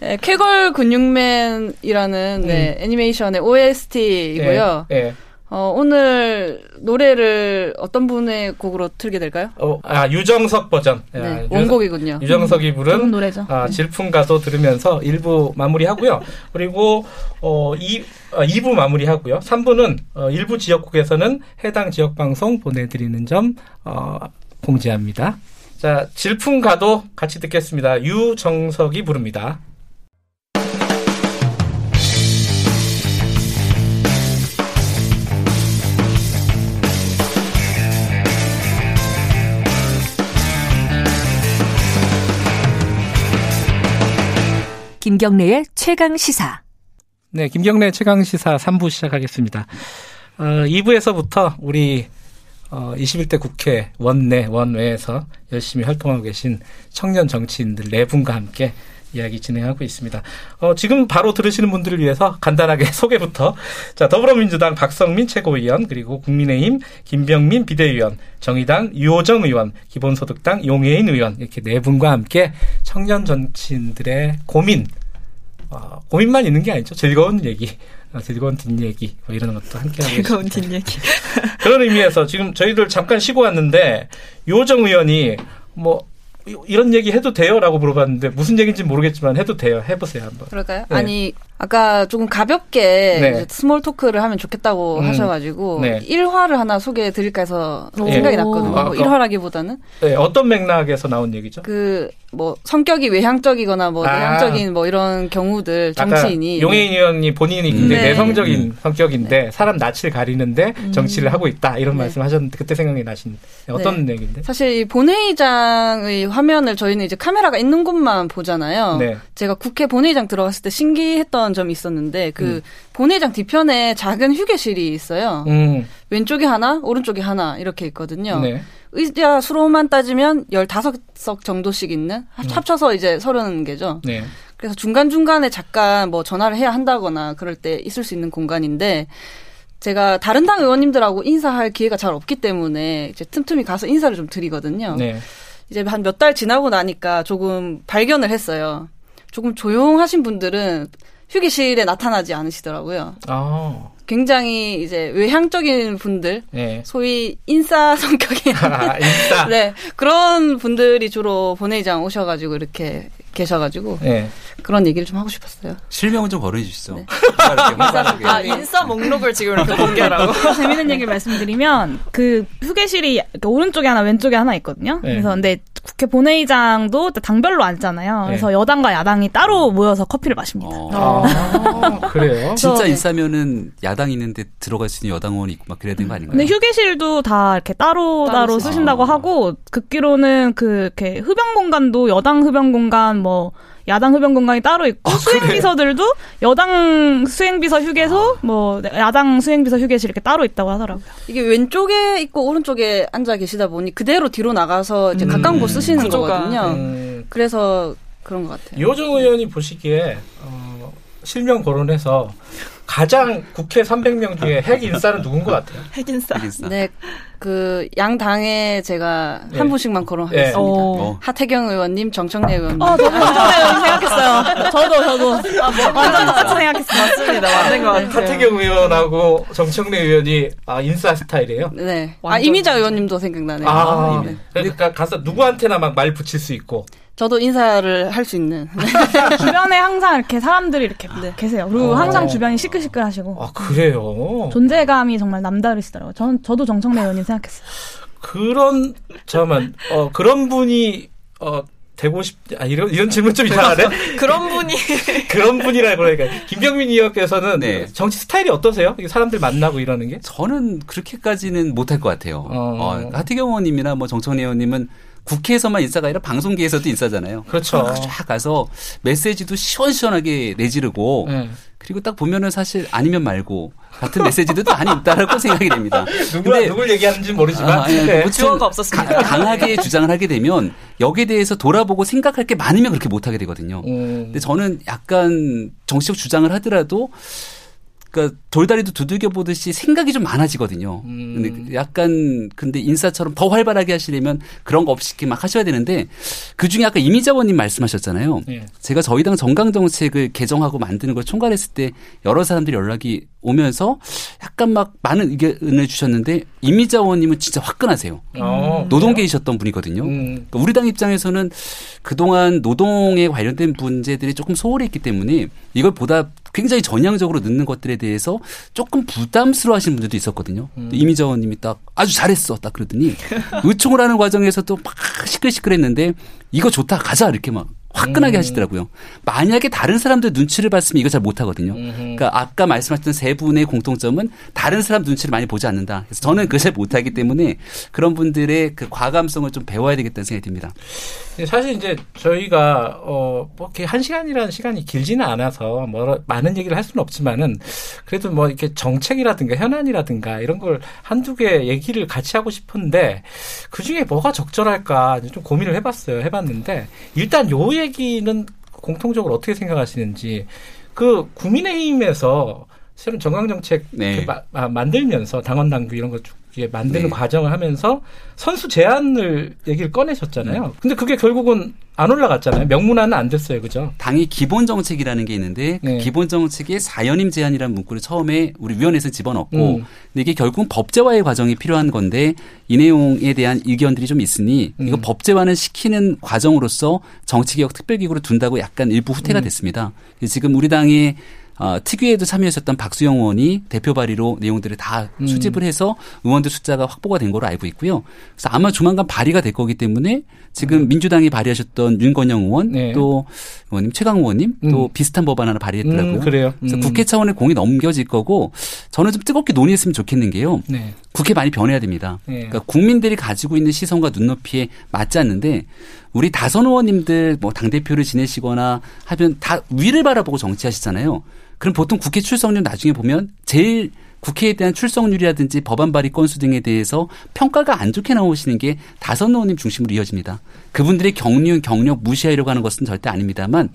네, 쾌걸 근육맨이라는 네, 음. 애니메이션의 OST이고요. 네, 네. 어, 오늘 노래를 어떤 분의 곡으로 틀게 될까요? 어, 아, 유정석 버전. 네, 아, 원곡이군요. 유정석이 부른 노래죠. 아, 질풍가도 들으면서 1부 마무리하고요. 그리고 어, 2, 아, 2부 마무리하고요. 3부는 어, 일부 지역국에서는 해당 지역 방송 보내드리는 점 어, 공지합니다. 자, 질풍가도 같이 듣겠습니다. 유정석이 부릅니다. 김경래의 최강 시사. 네, 김경래 최강 시사 3부 시작하겠습니다. 어, 2부에서부터 우리 어, 21대 국회 원내 원외에서 열심히 활동하고 계신 청년 정치인들 네 분과 함께 이야기 진행하고 있습니다. 어, 지금 바로 들으시는 분들을 위해서 간단하게 소개부터. 자, 더불어민주당 박성민 최고위원, 그리고 국민의힘 김병민 비대위원, 정의당 유호정 의원, 기본소득당 용혜인 의원, 이렇게 네 분과 함께 청년 정치인들의 고민, 어, 고민만 있는 게 아니죠. 즐거운 얘기. 어, 즐거운 뒷얘기 뭐 이런 것도 함께 하고 즐거운 뒷얘기 그런 의미에서 지금 저희들 잠깐 쉬고 왔는데 류호정 의원이 뭐 이런 얘기 해도 돼요라고 물어봤는데 무슨 얘기인지 모르겠지만 해도 돼요. 해보세요 한번. 그럴까요? 네. 아니 아까 조금 가볍게 네. small talk를 하면 좋겠다고 음. 하셔가지고 네. 일화를 하나 소개해 드릴까 해서 생각이 났거든요. 아, 뭐 일화라기보다는. 네, 어떤 맥락에서 나온 얘기죠? 그 뭐 성격이 외향적이거나 뭐 아. 내향적인 뭐 이런 경우들 정치인이 용해인 의원이 본인이 굉장히 네. 내성적인 음. 성격인데 네. 사람 낯을 가리는데 음. 정치를 하고 있다 이런 네. 말씀하셨는데 그때 생각이 나신 어떤 얘기인데? 사실 이 본회의장의 화면을 저희는 이제 카메라가 있는 곳만 보잖아요. 제가 국회 본회의장 들어갔을 때 신기했던 점이 있었는데 그 음. 본회장 뒤편에 작은 휴게실이 있어요. 음. 왼쪽에 하나, 오른쪽에 하나 이렇게 있거든요. 네. 의자 수로만 따지면 15석 정도씩 있는 음. 합쳐서 이제 30개죠. 네. 그래서 중간중간에 잠깐 뭐 전화를 해야 한다거나 그럴 때 있을 수 있는 공간인데 제가 다른 당 의원님들하고 인사할 기회가 잘 없기 때문에 이제 틈틈이 가서 인사를 좀 드리거든요. 네. 이제 한 몇 달 지나고 나니까 조금 발견을 했어요. 조금 조용하신 분들은 휴게실에 나타나지 않으시더라고요. 아. 굉장히 이제 외향적인 분들, 네. 소위 인싸 성격의 아, 인싸. 네 그런 분들이 주로 본회의장 오셔가지고 이렇게 계셔가지고 네. 그런 얘기를 좀 하고 싶었어요. 실명은 좀 거론해 주시죠. 네. 아 인싸 목록을 지금 이렇게 공개하라고. 재밌는 얘기를 말씀드리면 그 휴게실이 오른쪽에 하나 왼쪽에 하나 있거든요. 네. 그래서 근데 국회 본회의장도 당별로 앉잖아요. 그래서 네. 여당과 야당이 따로 모여서 커피를 마십니다. 어. 아, 그래요? 진짜 인싸면은 야당 있는데 들어갈 수 있는 여당 의원이 있고 막 그래야 되는 거 아닌가요? 근데 휴게실도 다 이렇게 따로 따로, 따로 쓰신다고 아. 하고 듣기로는 그 이렇게 흡연 공간도 여당 흡연 공간 뭐 야당 흡연 공간이 따로 있고 아, 수행비서들도? 여당 수행비서 휴게소, 아. 뭐 야당 수행비서 휴게실 이렇게 따로 있다고 하더라고요. 이게 왼쪽에 있고 오른쪽에 앉아 계시다 보니 그대로 뒤로 나가서 이제 음. 가까운 곳 쓰시는 거거든요. 음. 그래서 그런 것 같아요. 이호정 의원이 보시기에 어, 실명 거론해서 가장 국회 300명 중에 핵 인싸는 누군 것 같아요? 핵 인싸. 네, 그 양 당에 제가 네. 한 분씩만 거론하겠습니다. 네. 어. 하태경 의원님, 정청래 의원님. 어, 저도 정청래 의원 생각했어요. 저도 저도 아, 뭐, 완전 똑같이 생각했어요. 맞습니다. 맞는 것 같아요. 하태경 의원하고 정청래 의원이 아 인싸 스타일이에요? 네. 아 이미자 의원님도 생각나네요. 아, 네. 그러니까 가서 누구한테나 막 말 붙일 수 있고. 저도 인사를 할 수 있는. 주변에 항상 이렇게 사람들이 이렇게 네. 계세요. 그리고 어. 항상 주변이 시끌시끌하시고. 아 그래요. 존재감이 정말 남다르시더라고요. 저는 저도 정청래 의원님 생각했어요. 그런 잠깐만 어 그런 분이 어 되고 싶, 아, 이런, 이런 질문 좀 이상하네? 그런 분이. 그런 분이라 그러니까. 김병민 의원께서는 네. 정치 스타일이 어떠세요? 사람들 만나고 이러는 게? 저는 그렇게까지는 못할 것 같아요. 어. 어 하태경 의원님이나 뭐 정청래 의원님은 국회에서만 인사가 아니라 방송계에서도 인사잖아요. 그렇죠. 쫙 가서 메시지도 시원시원하게 내지르고 네. 그리고 딱 보면은 사실 아니면 말고 같은 메시지도 많이 있다라고 생각이 됩니다. 누가 누굴 얘기하는지 모르지만 아, 네. 지원가 없었습니다. 강하게 주장을 하게 되면 여기에 대해서 돌아보고 생각할 게 많으면 그렇게 못하게 되거든요. 음. 근데 저는 약간 정치적 주장을 하더라도 그러니까 돌다리도 두들겨 보듯이 생각이 좀 많아지거든요. 음. 근데 약간 근데 인사처럼 더 활발하게 하시려면 그런 거 없이 막 하셔야 되는데 그 중에 아까 이미자원님 말씀하셨잖아요. 네. 제가 저희 당 정강 정책을 개정하고 만드는 걸 총괄했을 때 여러 사람들이 연락이 오면서 약간 막 많은 의견을 주셨는데 이미자 의원님은 진짜 화끈하세요. 어, 노동계이셨던 분이거든요. 음. 그러니까 우리 당 입장에서는 그동안 노동에 관련된 문제들이 조금 소홀했기 때문에 이걸 보다 굉장히 전향적으로 넣는 것들에 대해서 조금 부담스러워 하시는 분들도 있었거든요. 음. 이미자 의원님이 딱 아주 잘했어. 딱 그러더니 의총을 하는 과정에서도 막 시끌시끌했는데 이거 좋다 가자 이렇게 막 화끈하게 음. 하시더라고요. 만약에 다른 사람들 눈치를 봤으면 이거 잘 못하거든요. 그러니까 아까 말씀하셨던 세 분의 공통점은 다른 사람 눈치를 많이 보지 않는다. 그래서 저는 그걸 잘 못하기 때문에 그런 분들의 그 과감성을 좀 배워야 되겠다는 생각이 듭니다. 사실 이제 저희가 어 뭐 이렇게 한 시간이라는 시간이 길지는 않아서 뭐 많은 얘기를 할 수는 없지만은 그래도 뭐 이렇게 정책이라든가 현안이라든가 이런 걸 한두 개 얘기를 같이 하고 싶은데 그 중에 뭐가 적절할까 좀 고민을 해봤어요. 해봤는데 일단 요 얘기는 공통적으로 어떻게 생각하시는지 그 국민의힘에서 새로운 정강정책 네. 마, 만들면서 당원 당규 이런 것 이게 만드는 네. 과정을 하면서 선수 제한을 얘기를 꺼내셨잖아요. 네. 근데 그게 결국은 안 올라갔잖아요. 명문화는 안 됐어요. 그죠? 당의 기본 정책이라는 게 있는데 그 네. 기본 정책에 사연임 제한이라는 문구를 처음에 우리 위원회에서 집어넣고 음. 근데 이게 결국 법제화의 과정이 필요한 건데 이 내용에 대한 의견들이 좀 있으니 음. 이거 법제화는 시키는 과정으로서 정치개혁 특별기구로 둔다고 약간 일부 후퇴가 음. 됐습니다. 지금 우리 당의 어, 특위에도 참여했었던 박수영 의원이 대표 발의로 내용들을 다 음. 수집을 해서 의원들 숫자가 확보가 된 걸로 알고 있고요. 그래서 아마 조만간 발의가 될 거기 때문에 지금 음. 민주당이 발의하셨던 윤건영 의원 네. 또 의원님 최강 의원님 음. 또 비슷한 법안 하나 발의했더라고요. 음, 그래요. 그래서 음. 국회 차원의 공이 넘겨질 거고 저는 좀 뜨겁게 논의했으면 좋겠는 게요. 네. 국회 많이 변해야 됩니다. 네. 그러니까 국민들이 가지고 있는 시선과 눈높이에 맞지 않는데 우리 다선 의원님들 뭐 당 대표를 지내시거나 하면 다 위를 바라보고 정치하시잖아요. 그럼 보통 국회 출석률 나중에 보면 제일 국회에 대한 출석률이라든지 법안 발의 건수 등에 대해서 평가가 안 좋게 나오시는 게 다선 의원님 중심으로 이어집니다. 그분들의 경륜, 경력 무시하려고 하는 것은 절대 아닙니다만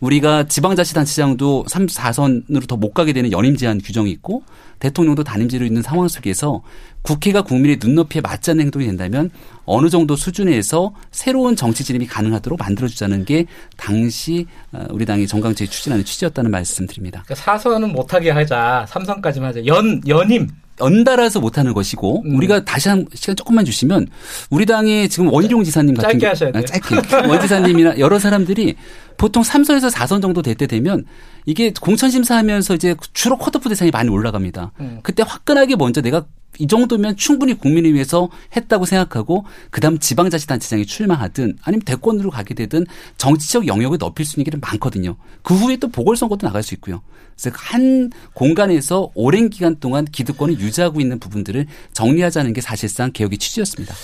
우리가 지방자치단체장도 3, 4선으로 더 못 가게 되는 연임 제한 규정이 있고 대통령도 단임제로 있는 상황 속에서 국회가 국민의 눈높이에 맞지 않는 행동이 된다면 어느 정도 수준에서 새로운 정치 진입이 가능하도록 만들어주자는 게 당시 어, 우리 당이 정강제 추진하는 취지였다는 말씀드립니다. 그러니까 사선은 못하게 하자, 삼선까지만 하자. 연 연임 연달아서 못하는 것이고 음. 우리가 다시 한 시간 조금만 주시면 우리 당의 지금 원희룡 지사님 같은 짧게 하셔야 돼요. 짧게 원 지사님이나 여러 사람들이 보통 3선에서 4선 정도 될 때 되면 이게 공천 심사하면서 이제 주로 컷오프 대상이 많이 올라갑니다. 음. 그때 화끈하게 먼저 내가 이 정도면 충분히 국민을 위해서 했다고 생각하고 그다음 지방자치단체장이 출마하든 아니면 대권으로 가게 되든 정치적 영역을 넓힐 수 있는 길은 많거든요. 그 후에 또 보궐선거도 나갈 수 있고요. 그래서 한 공간에서 오랜 기간 동안 기득권을 유지하고 있는 부분들을 정리하자는 게 사실상 개혁의 취지였습니다.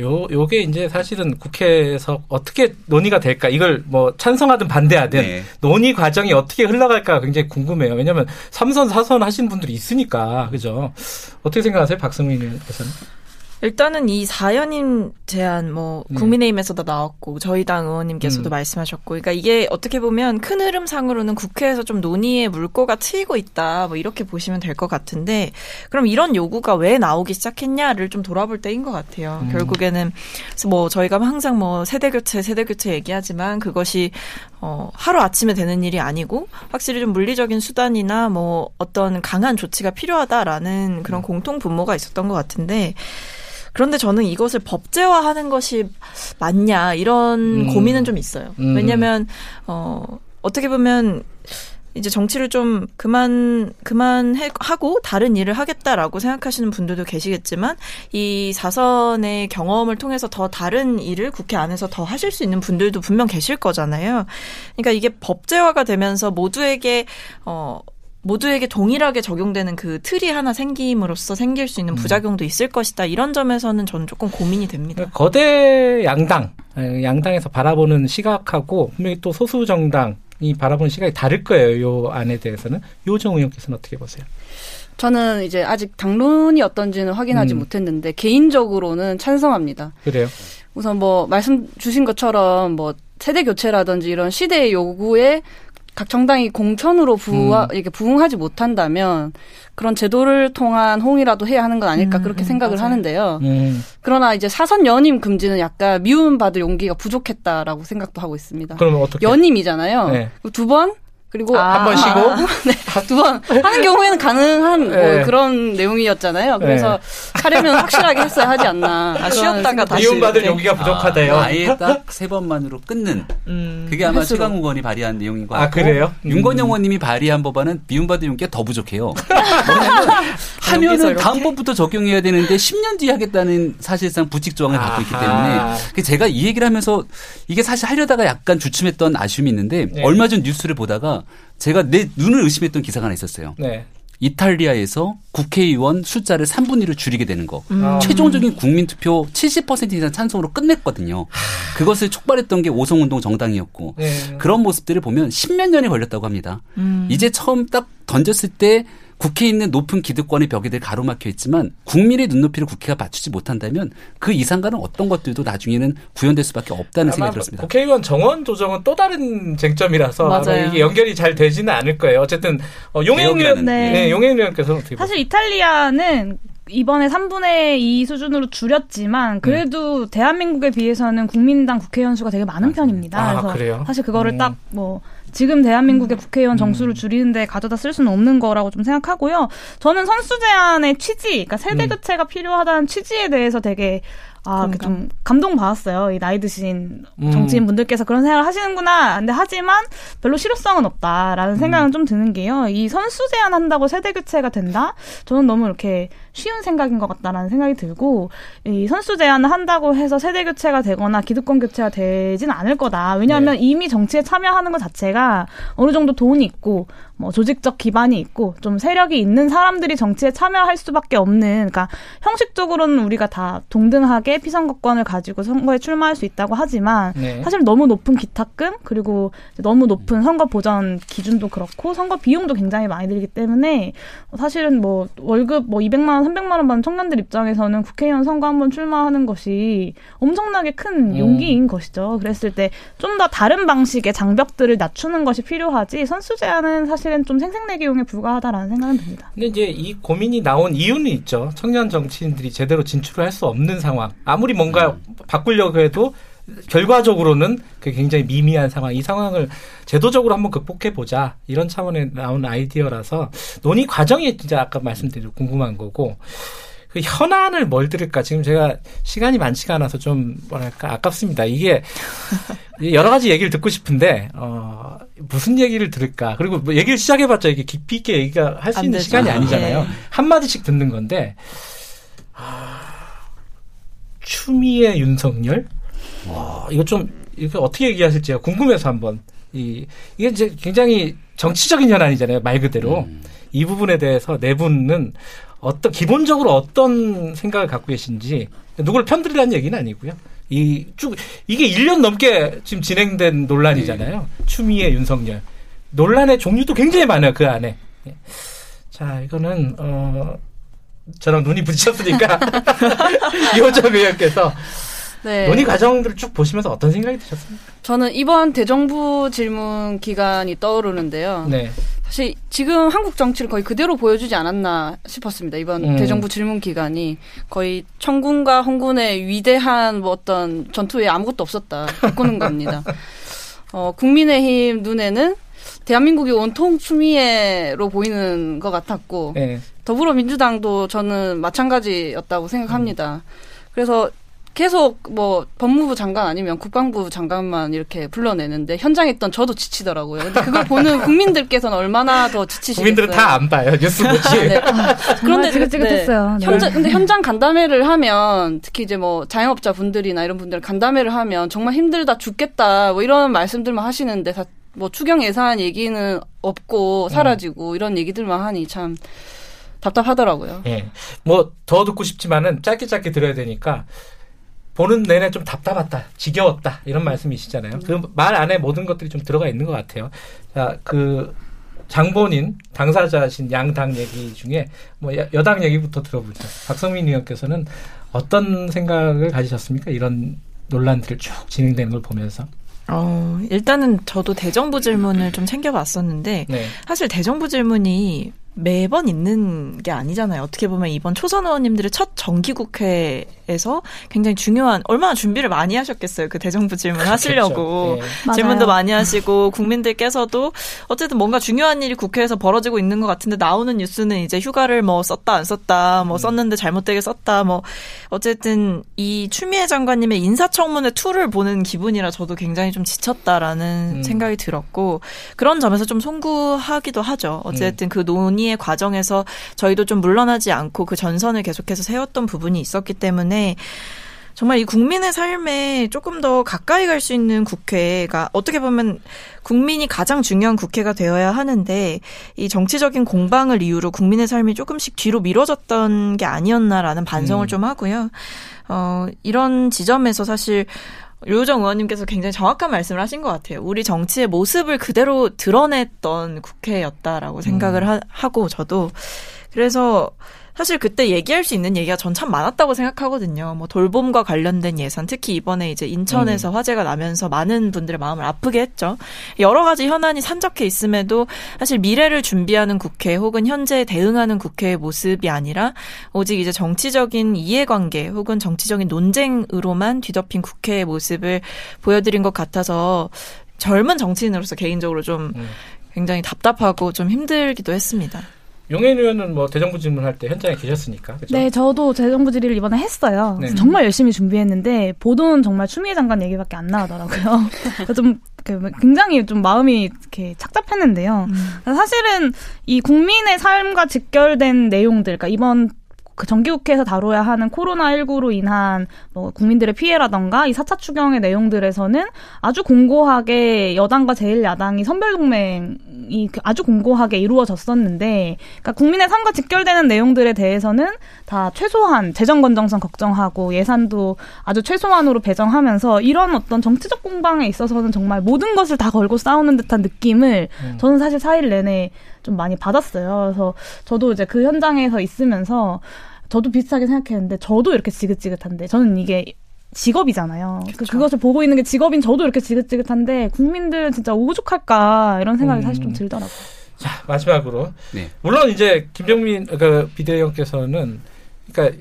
요, 요게 이제 사실은 국회에서 어떻게 논의가 될까? 이걸 뭐 찬성하든 반대하든 네. 논의 과정이 어떻게 흘러갈까 굉장히 궁금해요. 왜냐하면 삼선 사선 하신 분들이 있으니까. 그죠? 어떻게 생각하세요? 박승민 의사는? 일단은 이 사연임 제안 뭐 네. 국민의힘에서도 나왔고 저희 당 의원님께서도 음. 말씀하셨고 그러니까 이게 어떻게 보면 큰 흐름상으로는 국회에서 좀 논의의 물꼬가 트이고 있다 뭐 이렇게 보시면 될 것 같은데 그럼 이런 요구가 왜 나오기 시작했냐를 좀 돌아볼 때인 것 같아요. 음. 결국에는 뭐 저희가 항상 뭐 세대 교체 세대 교체 얘기하지만 그것이 어 하루 아침에 되는 일이 아니고 확실히 좀 물리적인 수단이나 뭐 어떤 강한 조치가 필요하다라는 그런 음. 공통 분모가 있었던 것 같은데 그런데 저는 이것을 법제화하는 것이 맞냐 이런 음. 고민은 좀 있어요. 음. 왜냐하면 어 어떻게 보면 이제 정치를 좀 그만 그만 하고 다른 일을 하겠다라고 생각하시는 분들도 계시겠지만 이 사선의 경험을 통해서 더 다른 일을 국회 안에서 더 하실 수 있는 분들도 분명 계실 거잖아요. 그러니까 이게 법제화가 되면서 모두에게 어 모두에게 동일하게 적용되는 그 틀이 하나 생김으로써 생길 수 있는 음. 부작용도 있을 것이다. 이런 점에서는 저는 조금 고민이 됩니다. 거대 양당, 양당에서 바라보는 시각하고 분명히 또 소수 정당이 바라보는 시각이 다를 거예요. 요 안에 대해서는. 요정 의원께서는 어떻게 보세요? 저는 이제 아직 당론이 어떤지는 확인하지 음. 못했는데 개인적으로는 찬성합니다. 그래요? 우선 뭐 말씀 주신 것처럼 뭐 세대 교체라든지 이런 시대의 요구에 각 정당이 공천으로 부하, 음. 이게 부응하지 못한다면 그런 제도를 통한 홍이라도 해야 하는 건 아닐까 음, 그렇게 생각을 맞아요. 하는데요. 음. 그러나 이제 사선 연임 금지는 약간 미움받을 용기가 부족했다라고 생각도 하고 있습니다. 그럼 어떻게? 연임이잖아요. 네. 두번 그리고 아, 한번 쉬고 아, 네, 두번 하는 경우에는 가능한 뭐 네. 그런 내용이었잖아요. 그래서 네. 하려면 확실하게 했어야 하지 않나. 아, 쉬었다가 다시 미움받을 용기가 부족하대요. 아, 아예 딱 세 번만으로 끊는. 음, 그게 아마 최강욱 의원이 발의한 내용인 것 같고. 아 그래요? 음. 윤건영 의원님이 발의한 법안은 미움받을 용기가 더 부족해요. 하면은 다음번부터 적용해야 되는데 10년 뒤에 하겠다는 사실상 부칙 조항을 갖고 있기 때문에 제가 이 얘기를 하면서 이게 사실 하려다가 약간 주춤했던 아쉬움이 있는데 네. 얼마 전 뉴스를 보다가 제가 내 눈을 의심했던 기사가 하나 있었어요. 네. 이탈리아에서 국회의원 숫자를 3분의 1을 줄이게 되는 거. 음. 최종적인 국민투표 70% 이상 찬성으로 끝냈거든요. 그것을 촉발했던 게 오송운동 정당이었고 네. 그런 모습들을 보면 십몇 년이 걸렸다고 합니다. 음. 이제 처음 딱 던졌을 때 국회에 있는 높은 기득권의 벽에들 가로막혀 있지만 국민의 눈높이를 국회가 맞추지 못한다면 그 이상가는 어떤 것들도 나중에는 구현될 수밖에 없다는 생각이 들었습니다. 국회의원 정원 조정은 또 다른 쟁점이라서 맞아요. 이게 연결이 잘 되지는 않을 거예요. 어쨌든 어, 용행 의원, 네. 네, 용행 의원께서는 어떻게 사실 보세요? 이탈리아는 이번에 3분의 2 수준으로 줄였지만 그래도 네. 대한민국에 비해서는 국민당 국회의원 수가 되게 많은 아, 편입니다. 아, 그래서 그래요? 사실 그거를 음. 딱뭐 지금 대한민국의 국회의원 정수를 줄이는데 가져다 쓸 수는 없는 거라고 좀 생각하고요. 저는 선수 제한의 취지, 그러니까 세대 교체가 필요하다는 취지에 대해서 되게 아, 좀 감동 받았어요. 이 나이 드신 음. 정치인 분들께서 그런 생각을 하시는구나. 근데 하지만 별로 실효성은 없다라는 생각은 음. 좀 드는 게요. 이 선수 제한한다고 세대 교체가 된다? 저는 너무 이렇게 쉬운 생각인 것 같다라는 생각이 들고 이 선수 제한을 한다고 해서 세대 교체가 되거나 기득권 교체가 되진 않을 거다. 왜냐하면 네. 이미 정치에 참여하는 것 자체가 어느 정도 돈이 있고 뭐 조직적 기반이 있고 좀 세력이 있는 사람들이 정치에 참여할 수밖에 없는 그러니까 형식적으로는 우리가 다 동등하게 피선거권을 가지고 선거에 출마할 수 있다고 하지만 네. 사실 너무 높은 기탁금 그리고 너무 높은 선거 보전 기준도 그렇고 선거 비용도 굉장히 많이 들기 때문에 사실은 뭐 월급 뭐 200만 원, 300만 원 받는 청년들 입장에서는 국회의원 선거 한번 출마하는 것이 엄청나게 큰 음. 용기인 음. 것이죠. 그랬을 때 좀 더 다른 방식의 장벽들을 낮추는 것이 필요하지 선수 제한은 사실 사실은 좀 생색내기용에 불과하다라는 생각은 듭니다. 근데 이제 이 고민이 나온 이유는 있죠. 청년 정치인들이 제대로 진출을 할 수 없는 상황. 아무리 뭔가 음. 바꾸려고 해도 결과적으로는 그 굉장히 미미한 상황. 이 상황을 제도적으로 한번 극복해 보자. 이런 차원에 나온 아이디어라서 논의 과정이 진짜 아까 말씀드린 궁금한 거고. 그 현안을 뭘 들을까? 지금 제가 시간이 많지가 않아서 좀 뭐랄까 아깝습니다. 이게 여러 가지 얘기를 듣고 싶은데 어 무슨 얘기를 들을까? 그리고 뭐 얘기를 시작해봤자 이게 깊이 있게 얘기가 할 수 있는 되죠. 시간이 아니잖아요. 네. 한 마디씩 듣는 건데 아, 추미애 윤석열. 와 이거 좀 이거 어떻게 얘기하실지 궁금해서 한번 이 이게 이제 굉장히 정치적인 현안이잖아요 말 그대로 음. 이 부분에 대해서 네 분은 어떤 기본적으로 어떤 생각을 갖고 계신지 누구를 편들이라는 얘기는 아니고요. 이 쭉 이게 1년 넘게 지금 진행된 논란이잖아요. 네. 추미애 윤석열 논란의 종류도 굉장히 많아요 그 안에. 예. 자 이거는 어 저랑 눈이 부딪혔으니까 이호정 의원께서 네. 논의 과정들을 쭉 보시면서 어떤 생각이 드셨습니까? 저는 이번 대정부 질문 기간이 떠오르는데요. 네. 사실 지금 한국 정치를 거의 그대로 보여주지 않았나 싶었습니다. 이번 음. 대정부 질문 기간이 거의 청군과 홍군의 위대한 뭐 어떤 전투에 아무것도 없었다 바꾸는 겁니다. 어, 국민의힘 눈에는 대한민국이 온통 추미애로 보이는 것 같았고 네. 더불어민주당도 저는 마찬가지였다고 생각합니다. 그래서 계속 뭐 법무부 장관 아니면 국방부 장관만 이렇게 불러내는데 현장에 있던 저도 지치더라고요. 근데 그걸 보는 국민들께서는 얼마나 더 지치시겠어요. 국민들은 다 안 봐요 뉴스 보지. 아, 네. 그런데 지긋지긋했어요. 네. 현장 근데 현장 간담회를 하면 특히 이제 뭐 자영업자 분들이나 이런 분들 간담회를 하면 정말 힘들다 죽겠다 뭐 이런 말씀들만 하시는데 다 뭐 추경 예산 얘기는 없고 사라지고 음. 이런 얘기들만 하니 참 답답하더라고요. 예. 뭐 더 듣고 싶지만은 짧게 짧게 들어야 되니까 보는 내내 좀 답답했다, 지겨웠다 이런 말씀이시잖아요. 그 말 안에 모든 것들이 좀 들어가 있는 것 같아요. 자, 그 장본인 당사자신 양당 얘기 중에 뭐 여당 얘기부터 들어보죠. 박성민 의원께서는 어떤 생각을 가지셨습니까? 이런 논란들을 쭉 진행되는 걸 보면서. 어, 일단은 저도 대정부 질문을 좀 챙겨봤었는데 네. 사실 대정부 질문이 매번 있는 게 아니잖아요. 어떻게 보면 이번 초선 의원님들의 첫 정기국회에서 굉장히 중요한 얼마나 준비를 많이 하셨겠어요. 그 대정부 질문. 하시려고 네. 질문도 많이 하시고 국민들께서도 어쨌든 뭔가 중요한 일이 국회에서 벌어지고 있는 것 같은데 나오는 뉴스는 이제 휴가를 뭐 썼다 안 썼다 뭐 음. 썼는데 잘못되게 썼다 뭐 어쨌든 이 추미애 장관님의 인사청문회 two를 보는 기분이라 저도 굉장히 좀 지쳤다라는 음. 생각이 들었고 그런 점에서 좀 송구하기도 하죠. 어쨌든 음. 그 논의 논의의 과정에서 저희도 좀 물러나지 않고 그 전선을 계속해서 세웠던 부분이 있었기 때문에 정말 이 국민의 삶에 조금 더 가까이 갈 수 있는 국회가 어떻게 보면 국민이 가장 중요한 국회가 되어야 하는데 이 정치적인 공방을 이유로 국민의 삶이 조금씩 뒤로 미뤄졌던 게 아니었나라는 반성을 음. 좀 하고요. 어, 이런 지점에서 사실 류정 의원님께서 굉장히 정확한 말씀을 하신 것 같아요. 우리 정치의 모습을 그대로 드러냈던 국회였다라고 생각을 음. 하, 고 저도 그래서 사실 그때 얘기할 수 있는 얘기가 전 참 많았다고 생각하거든요. 뭐 돌봄과 관련된 예산, 특히 이번에 이제 인천에서 음. 화재가 나면서 많은 분들의 마음을 아프게 했죠. 여러 가지 현안이 산적해 있음에도 사실 미래를 준비하는 국회 혹은 현재 대응하는 국회의 모습이 아니라 오직 이제 정치적인 이해관계 혹은 정치적인 논쟁으로만 뒤덮인 국회의 모습을 보여드린 것 같아서 젊은 정치인으로서 개인적으로 좀 음. 굉장히 답답하고 좀 힘들기도 했습니다. 용해인 의원은 뭐 대정부 질문할 때 현장에 계셨으니까. 그렇죠? 네, 저도 대정부 질의를 이번에 했어요. 네. 정말 열심히 준비했는데 보도는 정말 추미애 장관 얘기밖에 안 나오더라고요. 좀 굉장히 좀 마음이 이렇게 착잡했는데요. 음. 사실은 이 국민의 삶과 직결된 내용들, 그러니까 이번 그 정기국회에서 다뤄야 하는 코로나19로 인한 뭐 국민들의 피해라던가 이 4차 추경의 내용들에서는 아주 공고하게 여당과 제1야당이 선별동맹이 그 아주 공고하게 이루어졌었는데 그러니까 국민의 삶과 직결되는 내용들에 대해서는 다 최소한 재정 건정성 걱정하고 예산도 아주 최소한으로 배정하면서 이런 어떤 정치적 공방에 있어서는 정말 모든 것을 다 걸고 싸우는 듯한 느낌을 음. 저는 사실 4일 내내 좀 많이 받았어요. 그래서 저도 이제 그 현장에서 있으면서 저도 비슷하게 생각했는데 저도 이렇게 지긋지긋한데 저는 이게 직업이잖아요. 그 그것을 보고 있는 게 직업인 저도 이렇게 지긋지긋한데 국민들 진짜 오죽할까 이런 생각이 음. 사실 좀 들더라고요. 자 마지막으로 네. 물론 이제 김정민 그 비대위원께서는 그러니까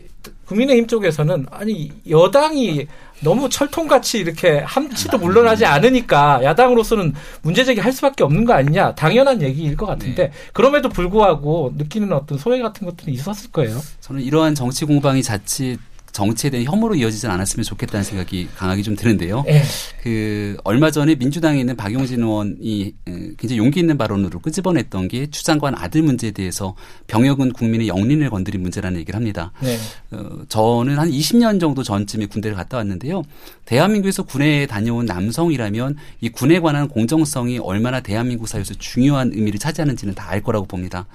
국민의힘 쪽에서는 아니 여당이 너무 철통같이 이렇게 함치도 물러나지 않으니까 야당으로서는 문제 제기할 수밖에 없는 거 아니냐 당연한 얘기일 것 같은데 네. 그럼에도 불구하고 느끼는 어떤 소외 같은 것들이 있었을 거예요. 저는 이러한 정치 공방이 자칫 정치에 대한 혐오로 이어지지 않았으면 좋겠다는 생각이 강하게 좀 드는데요. 네. 그 얼마 전에 민주당에 있는 박용진 의원이 굉장히 용기 있는 발언으로 끄집어냈던 게 추장관 아들 문제에 대해서 병역은 국민의 영린을 건드린 문제라는 얘기를 합니다. 네. 어, 저는 한 20년 정도 전쯤에 군대를 갔다 왔는데요. 대한민국에서 군에 다녀온 남성이라면 이 군에 관한 공정성이 얼마나 대한민국 사회에서 중요한 의미를 차지하는지는 다 알 거라고 봅니다.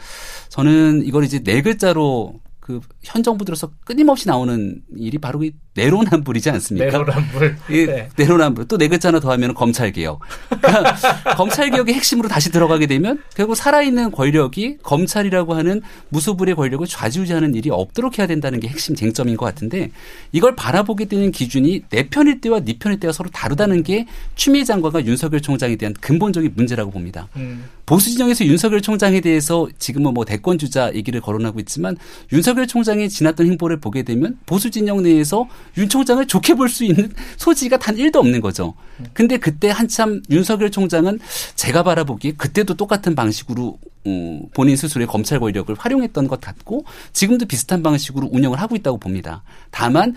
저는 이걸 이제 네 글자로 그 현 정부 들어서 끊임없이 나오는 일이 바로 이 내로남불이지 않습니까? 내로남불. 이 네. 내로남불. 또 네 글자 하나 더 하면 검찰개혁. 그러니까 검찰개혁의 핵심으로 다시 들어가게 되면 결국 살아있는 권력이 검찰이라고 하는 무소불의 권력을 좌지우지하는 일이 없도록 해야 된다는 게 핵심 쟁점인 것 같은데 이걸 바라보게 되는 기준이 내 편일 때와 네 편일 때가 서로 다르다는 게 추미애 장관과 윤석열 총장에 대한 근본적인 문제라고 봅니다. 음. 보수 진영에서 윤석열 총장에 대해서 지금은 뭐 대권 주자 얘기를 거론하고 있지만 윤석열 총장의 지났던 행보를 보게 되면 보수 진영 내에서 윤 총장을 좋게 볼 수 있는 소지가 단 1도 없는 거죠. 근데 그때 한참 윤석열 총장은 제가 바라보기에 그때도 똑같은 방식으로 어, 본인 스스로의 검찰 권력을 활용했던 것 같고 지금도 비슷한 방식으로 운영을 하고 있다고 봅니다. 다만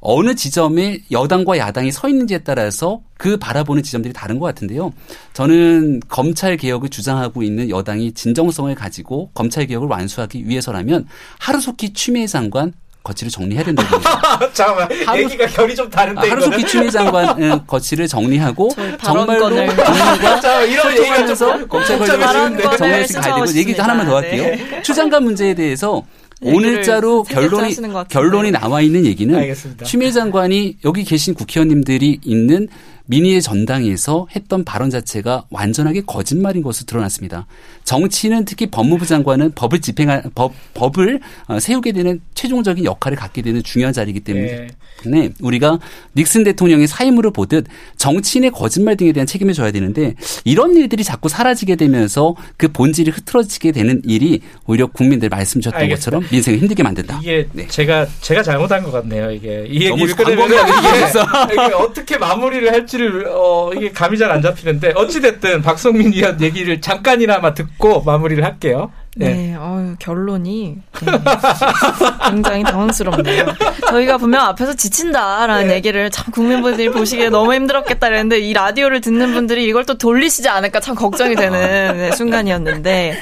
어느 지점에 여당과 야당이 서 있는지에 따라서 그 바라보는 지점들이 다른 것 같은데요. 저는 검찰 개혁을 주장하고 있는 여당이 진정성을 가지고 검찰 개혁을 완수하기 위해서라면 하루속히 추미애 장관 거치를 정리해야 된다고. 잠깐만 하루, 얘기가 결이 좀 다른데 아, 하루속히 추미애 장관 거치를 정리하고 정말로 국민과 이런 얘기하면서 검찰 권력을 정리할 수 가야 되고 얘기 하나만 더 할게요. 네. 추장관 문제에 대해서 오늘자로 결론이 결론이 나와 있는 얘기는 알겠습니다. 추미애 장관이 여기 계신 국회의원님들이 있는 민의의 전당에서 했던 발언 자체가 완전하게 거짓말인 것으로 드러났습니다. 정치는 특히 법무부 장관은 법을 집행할 법 법을 어, 세우게 되는 최종적인 역할을 갖게 되는 중요한 자리이기 때문에 네. 우리가 닉슨 대통령의 사임으로 보듯 정치인의 거짓말 등에 대한 책임을 져야 되는데 이런 일들이 자꾸 사라지게 되면서 그 본질이 흐트러지게 되는 일이 오히려 국민들 말씀 주셨던. 것처럼 민생을 힘들게 만든다. 이게 네. 제가 제가 잘못한 것 같네요. 이게 이 얘기를 꺼내면 이게, 이게 어떻게 마무리를 할지를 어, 이게 감이 잘 안 잡히는데 어찌 됐든 박성민 의원 얘기를 잠깐이나마 듣고 마무리를 할게요. 네, 네어 결론이 네. 굉장히 당황스럽네요. 저희가 분명 앞에서 지친다라는 네. 얘기를 참 국민분들이 보시기에 너무 힘들었겠다 그랬는데 이 라디오를 듣는 분들이 이걸 또 돌리시지 않을까 참 걱정이 되는 네, 순간이었는데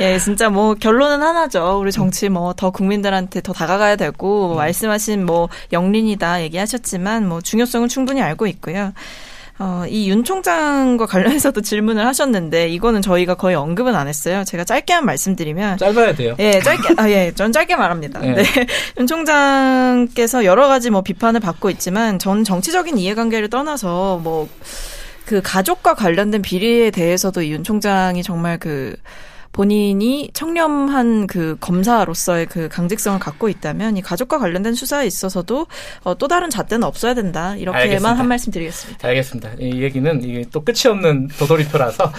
예, 진짜 뭐 결론은 하나죠. 우리 정치 뭐 더 국민들한테 더 다가가야 되고 음. 말씀하신 뭐 영린이다 얘기하셨지만 뭐 중요성은 충분히 알고 있고요. 어, 이 윤 총장과 관련해서도 질문을 하셨는데 이거는 저희가 거의 언급은 안 했어요. 제가 짧게만 말씀드리면 짧아야 돼요. 예, 짧게 아 예, 전 짧게 말합니다. 네. 네. 윤 총장께서 여러 가지 뭐 비판을 받고 있지만 전 정치적인 이해관계를 떠나서 뭐 그 가족과 관련된 비리에 대해서도 이윤 총장이 정말 그 본인이 청렴한 그 검사로서의 그 강직성을 갖고 있다면 이 가족과 관련된 수사에 있어서도 어, 또 다른 잣대는 없어야 된다. 이렇게만 알겠습니다. 한 말씀 드리겠습니다. 알겠습니다. 이 얘기는 이게 또 끝이 없는 도돌이표라서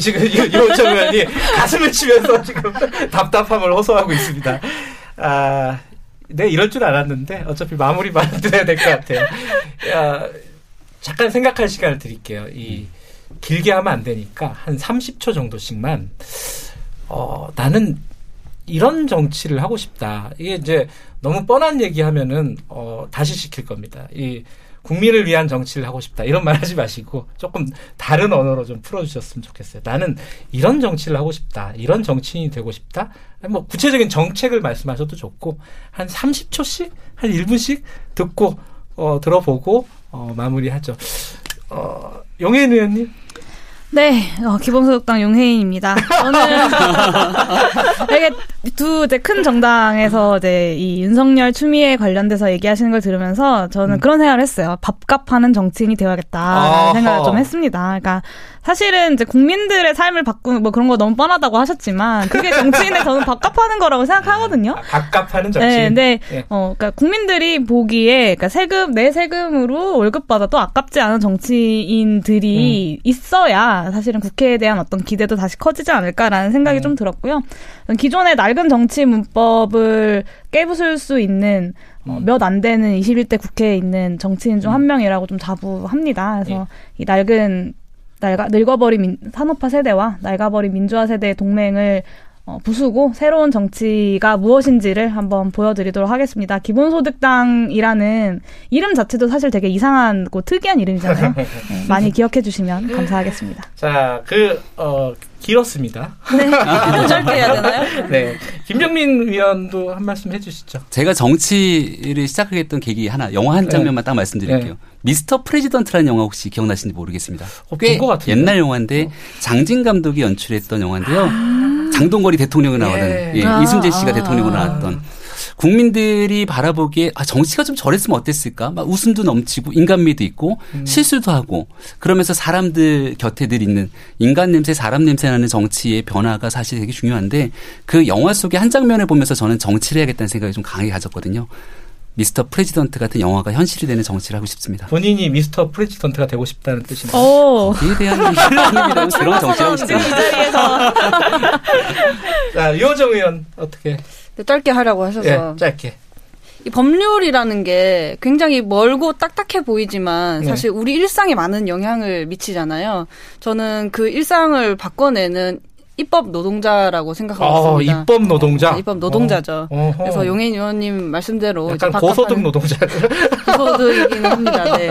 지금 이호정 의원이 가슴을 치면서 지금 답답함을 호소하고 있습니다. 아, 네 이럴 줄 알았는데 어차피 마무리 만들어야 될 것 같아요. 야, 잠깐 생각할 시간을 드릴게요. 이 길게 하면 안 되니까 한 30초 정도씩만 어, 나는 이런 정치를 하고 싶다. 이게 이제 너무 뻔한 얘기하면은 어, 다시 시킬 겁니다. 이 국민을 위한 정치를 하고 싶다. 이런 말 하지 마시고 조금 다른 언어로 좀 풀어주셨으면 좋겠어요. 나는 이런 정치를 하고 싶다. 이런 정치인이 되고 싶다. 뭐 구체적인 정책을 말씀하셔도 좋고 한 30초씩 한 1분씩 듣고 어, 들어보고 어, 마무리하죠. 어, 용혜인 의원님. 네, 어, 기본소득당 용혜인입니다. 저는 되게 두 이제 큰 정당에서 이제 이 윤석열 추미애 관련돼서 얘기하시는 걸 들으면서 저는 음. 그런 생각을 했어요. 밥값하는 정치인이 되어야겠다 생각을 좀 했습니다. 그러니까 사실은 이제 국민들의 삶을 바꾸는 뭐 그런 거 너무 뻔하다고 하셨지만 그게 정치인의 저는 밥값하는 거라고 생각하거든요. 밥값하는 정치인. 네, 네. 네. 어, 그러니까 국민들이 보기에 그러니까 세금 내 세금으로 월급 받아도 아깝지 않은 정치인들이 음. 있어야 사실은 국회에 대한 어떤 기대도 다시 커지지 않을까라는 생각이 음. 좀 들었고요. 기존의 낡은 정치 문법을 깨부술 수 있는 어, 음. 몇안 되는 21대 국회에 있는 정치인 중 한 명이라고 좀 자부합니다. 그래서 예. 이 낡은 낡아, 늙어버린 민, 산업화 세대와 낡아버린 민주화 세대의 동맹을 어, 부수고 새로운 정치가 무엇인지를 한번 보여드리도록 하겠습니다. 기본소득당이라는 이름 자체도 사실 되게 이상하고 특이한 이름이잖아요. 네, 많이 기억해 주시면 감사하겠습니다. 자, 그, 어, 길었습니다. 네. 짧게 해야 되나요? 네. 김정민 위원도 한 말씀 해주시죠. 제가 정치를 시작하게 했던 계기 하나, 영화 한 장면만 네. 딱 말씀드릴게요. 네. Mister President라는 영화 혹시 기억나시는지 모르겠습니다. 어, 꽤 옛날 영화인데 어. 장진 감독이 연출했던 영화인데요. 아~ 장동건이 대통령으로 나오는 예. 예, 아~ 이순재 씨가 아~ 대통령으로 나왔던 국민들이 바라보기에 아 정치가 좀 저랬으면 어땠을까? 막 웃음도 넘치고 인간미도 있고 음. 실수도 하고 그러면서 사람들 곁에 늘 있는 인간 냄새, 사람 냄새 나는 정치의 변화가 사실 되게 중요한데 그 영화 속의 한 장면을 보면서 저는 정치를 해야겠다는 생각이 좀 강하게 가졌거든요. Mister President 같은 영화가 현실이 되는 정치를 하고 싶습니다. 본인이 미스터 프레지던트가 되고 싶다는 뜻인가요? 오. 거기에 대한 얘기를 그런 정치를 하고 싶습니다. 자, 유호정 의원 어떻게? 네, 짧게 하라고 하셔서. 예, 짧게. 이 법률이라는 게 굉장히 멀고 딱딱해 보이지만 네. 사실 네. 우리 일상에 많은 영향을 미치잖아요. 저는 그 일상을 바꿔내는 입법 노동자라고 생각하고 어, 있습니다. 입법 노동자. 네, 입법 노동자죠. 어. 그래서 용인 의원님 말씀대로 약간 고소득 노동자. 고소득이긴 합니다. 네.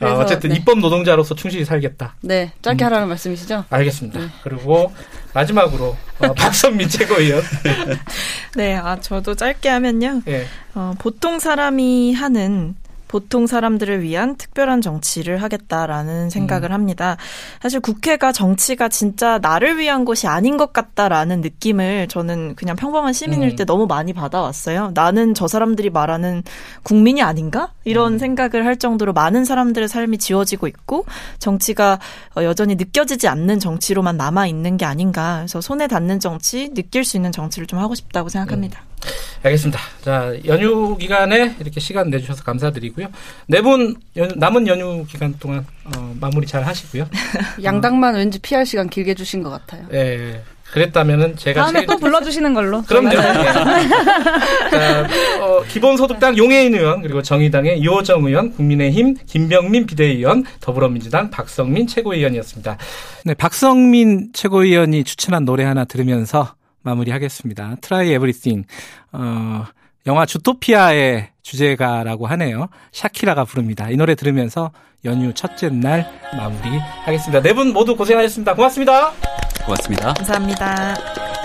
아, 어쨌든 네. 입법 노동자로서 충실히 살겠다. 네, 짧게 음. 하라는 말씀이시죠? 알겠습니다. 네. 그리고 마지막으로 어, 박선미 최고위원. 네, 아 저도 짧게 하면요. 네. 어, 보통 사람이 하는 보통 사람들을 위한 특별한 정치를 하겠다라는 생각을 음. 합니다. 사실 국회가 정치가 진짜 나를 위한 것이 아닌 것 같다라는 느낌을 저는 그냥 평범한 시민일 음. 때 너무 많이 받아왔어요. 나는 저 사람들이 말하는 국민이 아닌가? 이런 음. 생각을 할 정도로 많은 사람들의 삶이 지워지고 있고 정치가 어, 여전히 느껴지지 않는 정치로만 남아 있는 게 아닌가. 그래서 손에 닿는 정치, 느낄 수 있는 정치를 좀 하고 싶다고 생각합니다. 음. 알겠습니다. 자, 연휴 기간에 이렇게 시간 내주셔서 감사드리고요. 네 분 남은 연휴 기간 동안 어, 마무리 잘 하시고요. 양당만 어. 왠지 피할 시간 길게 주신 것 같아요. 예. 그랬다면은 제가 다음에. 또 불러주시는 걸로. 그럼요. 네. 자, 어, 기본소득당 용해인 의원 그리고 정의당의 이호정 의원, 국민의힘 김병민 비대위원, 더불어민주당 박성민 최고위원이었습니다. 네, 박성민 최고위원이 추천한 노래 하나 들으면서 마무리하겠습니다. Try Everything. 어, 영화 주토피아의 주제가라고 하네요. 샤키라가 부릅니다. 이 노래 들으면서 연휴 첫째 날 마무리하겠습니다. 네 분 모두 고생하셨습니다. 고맙습니다. 고맙습니다. 감사합니다.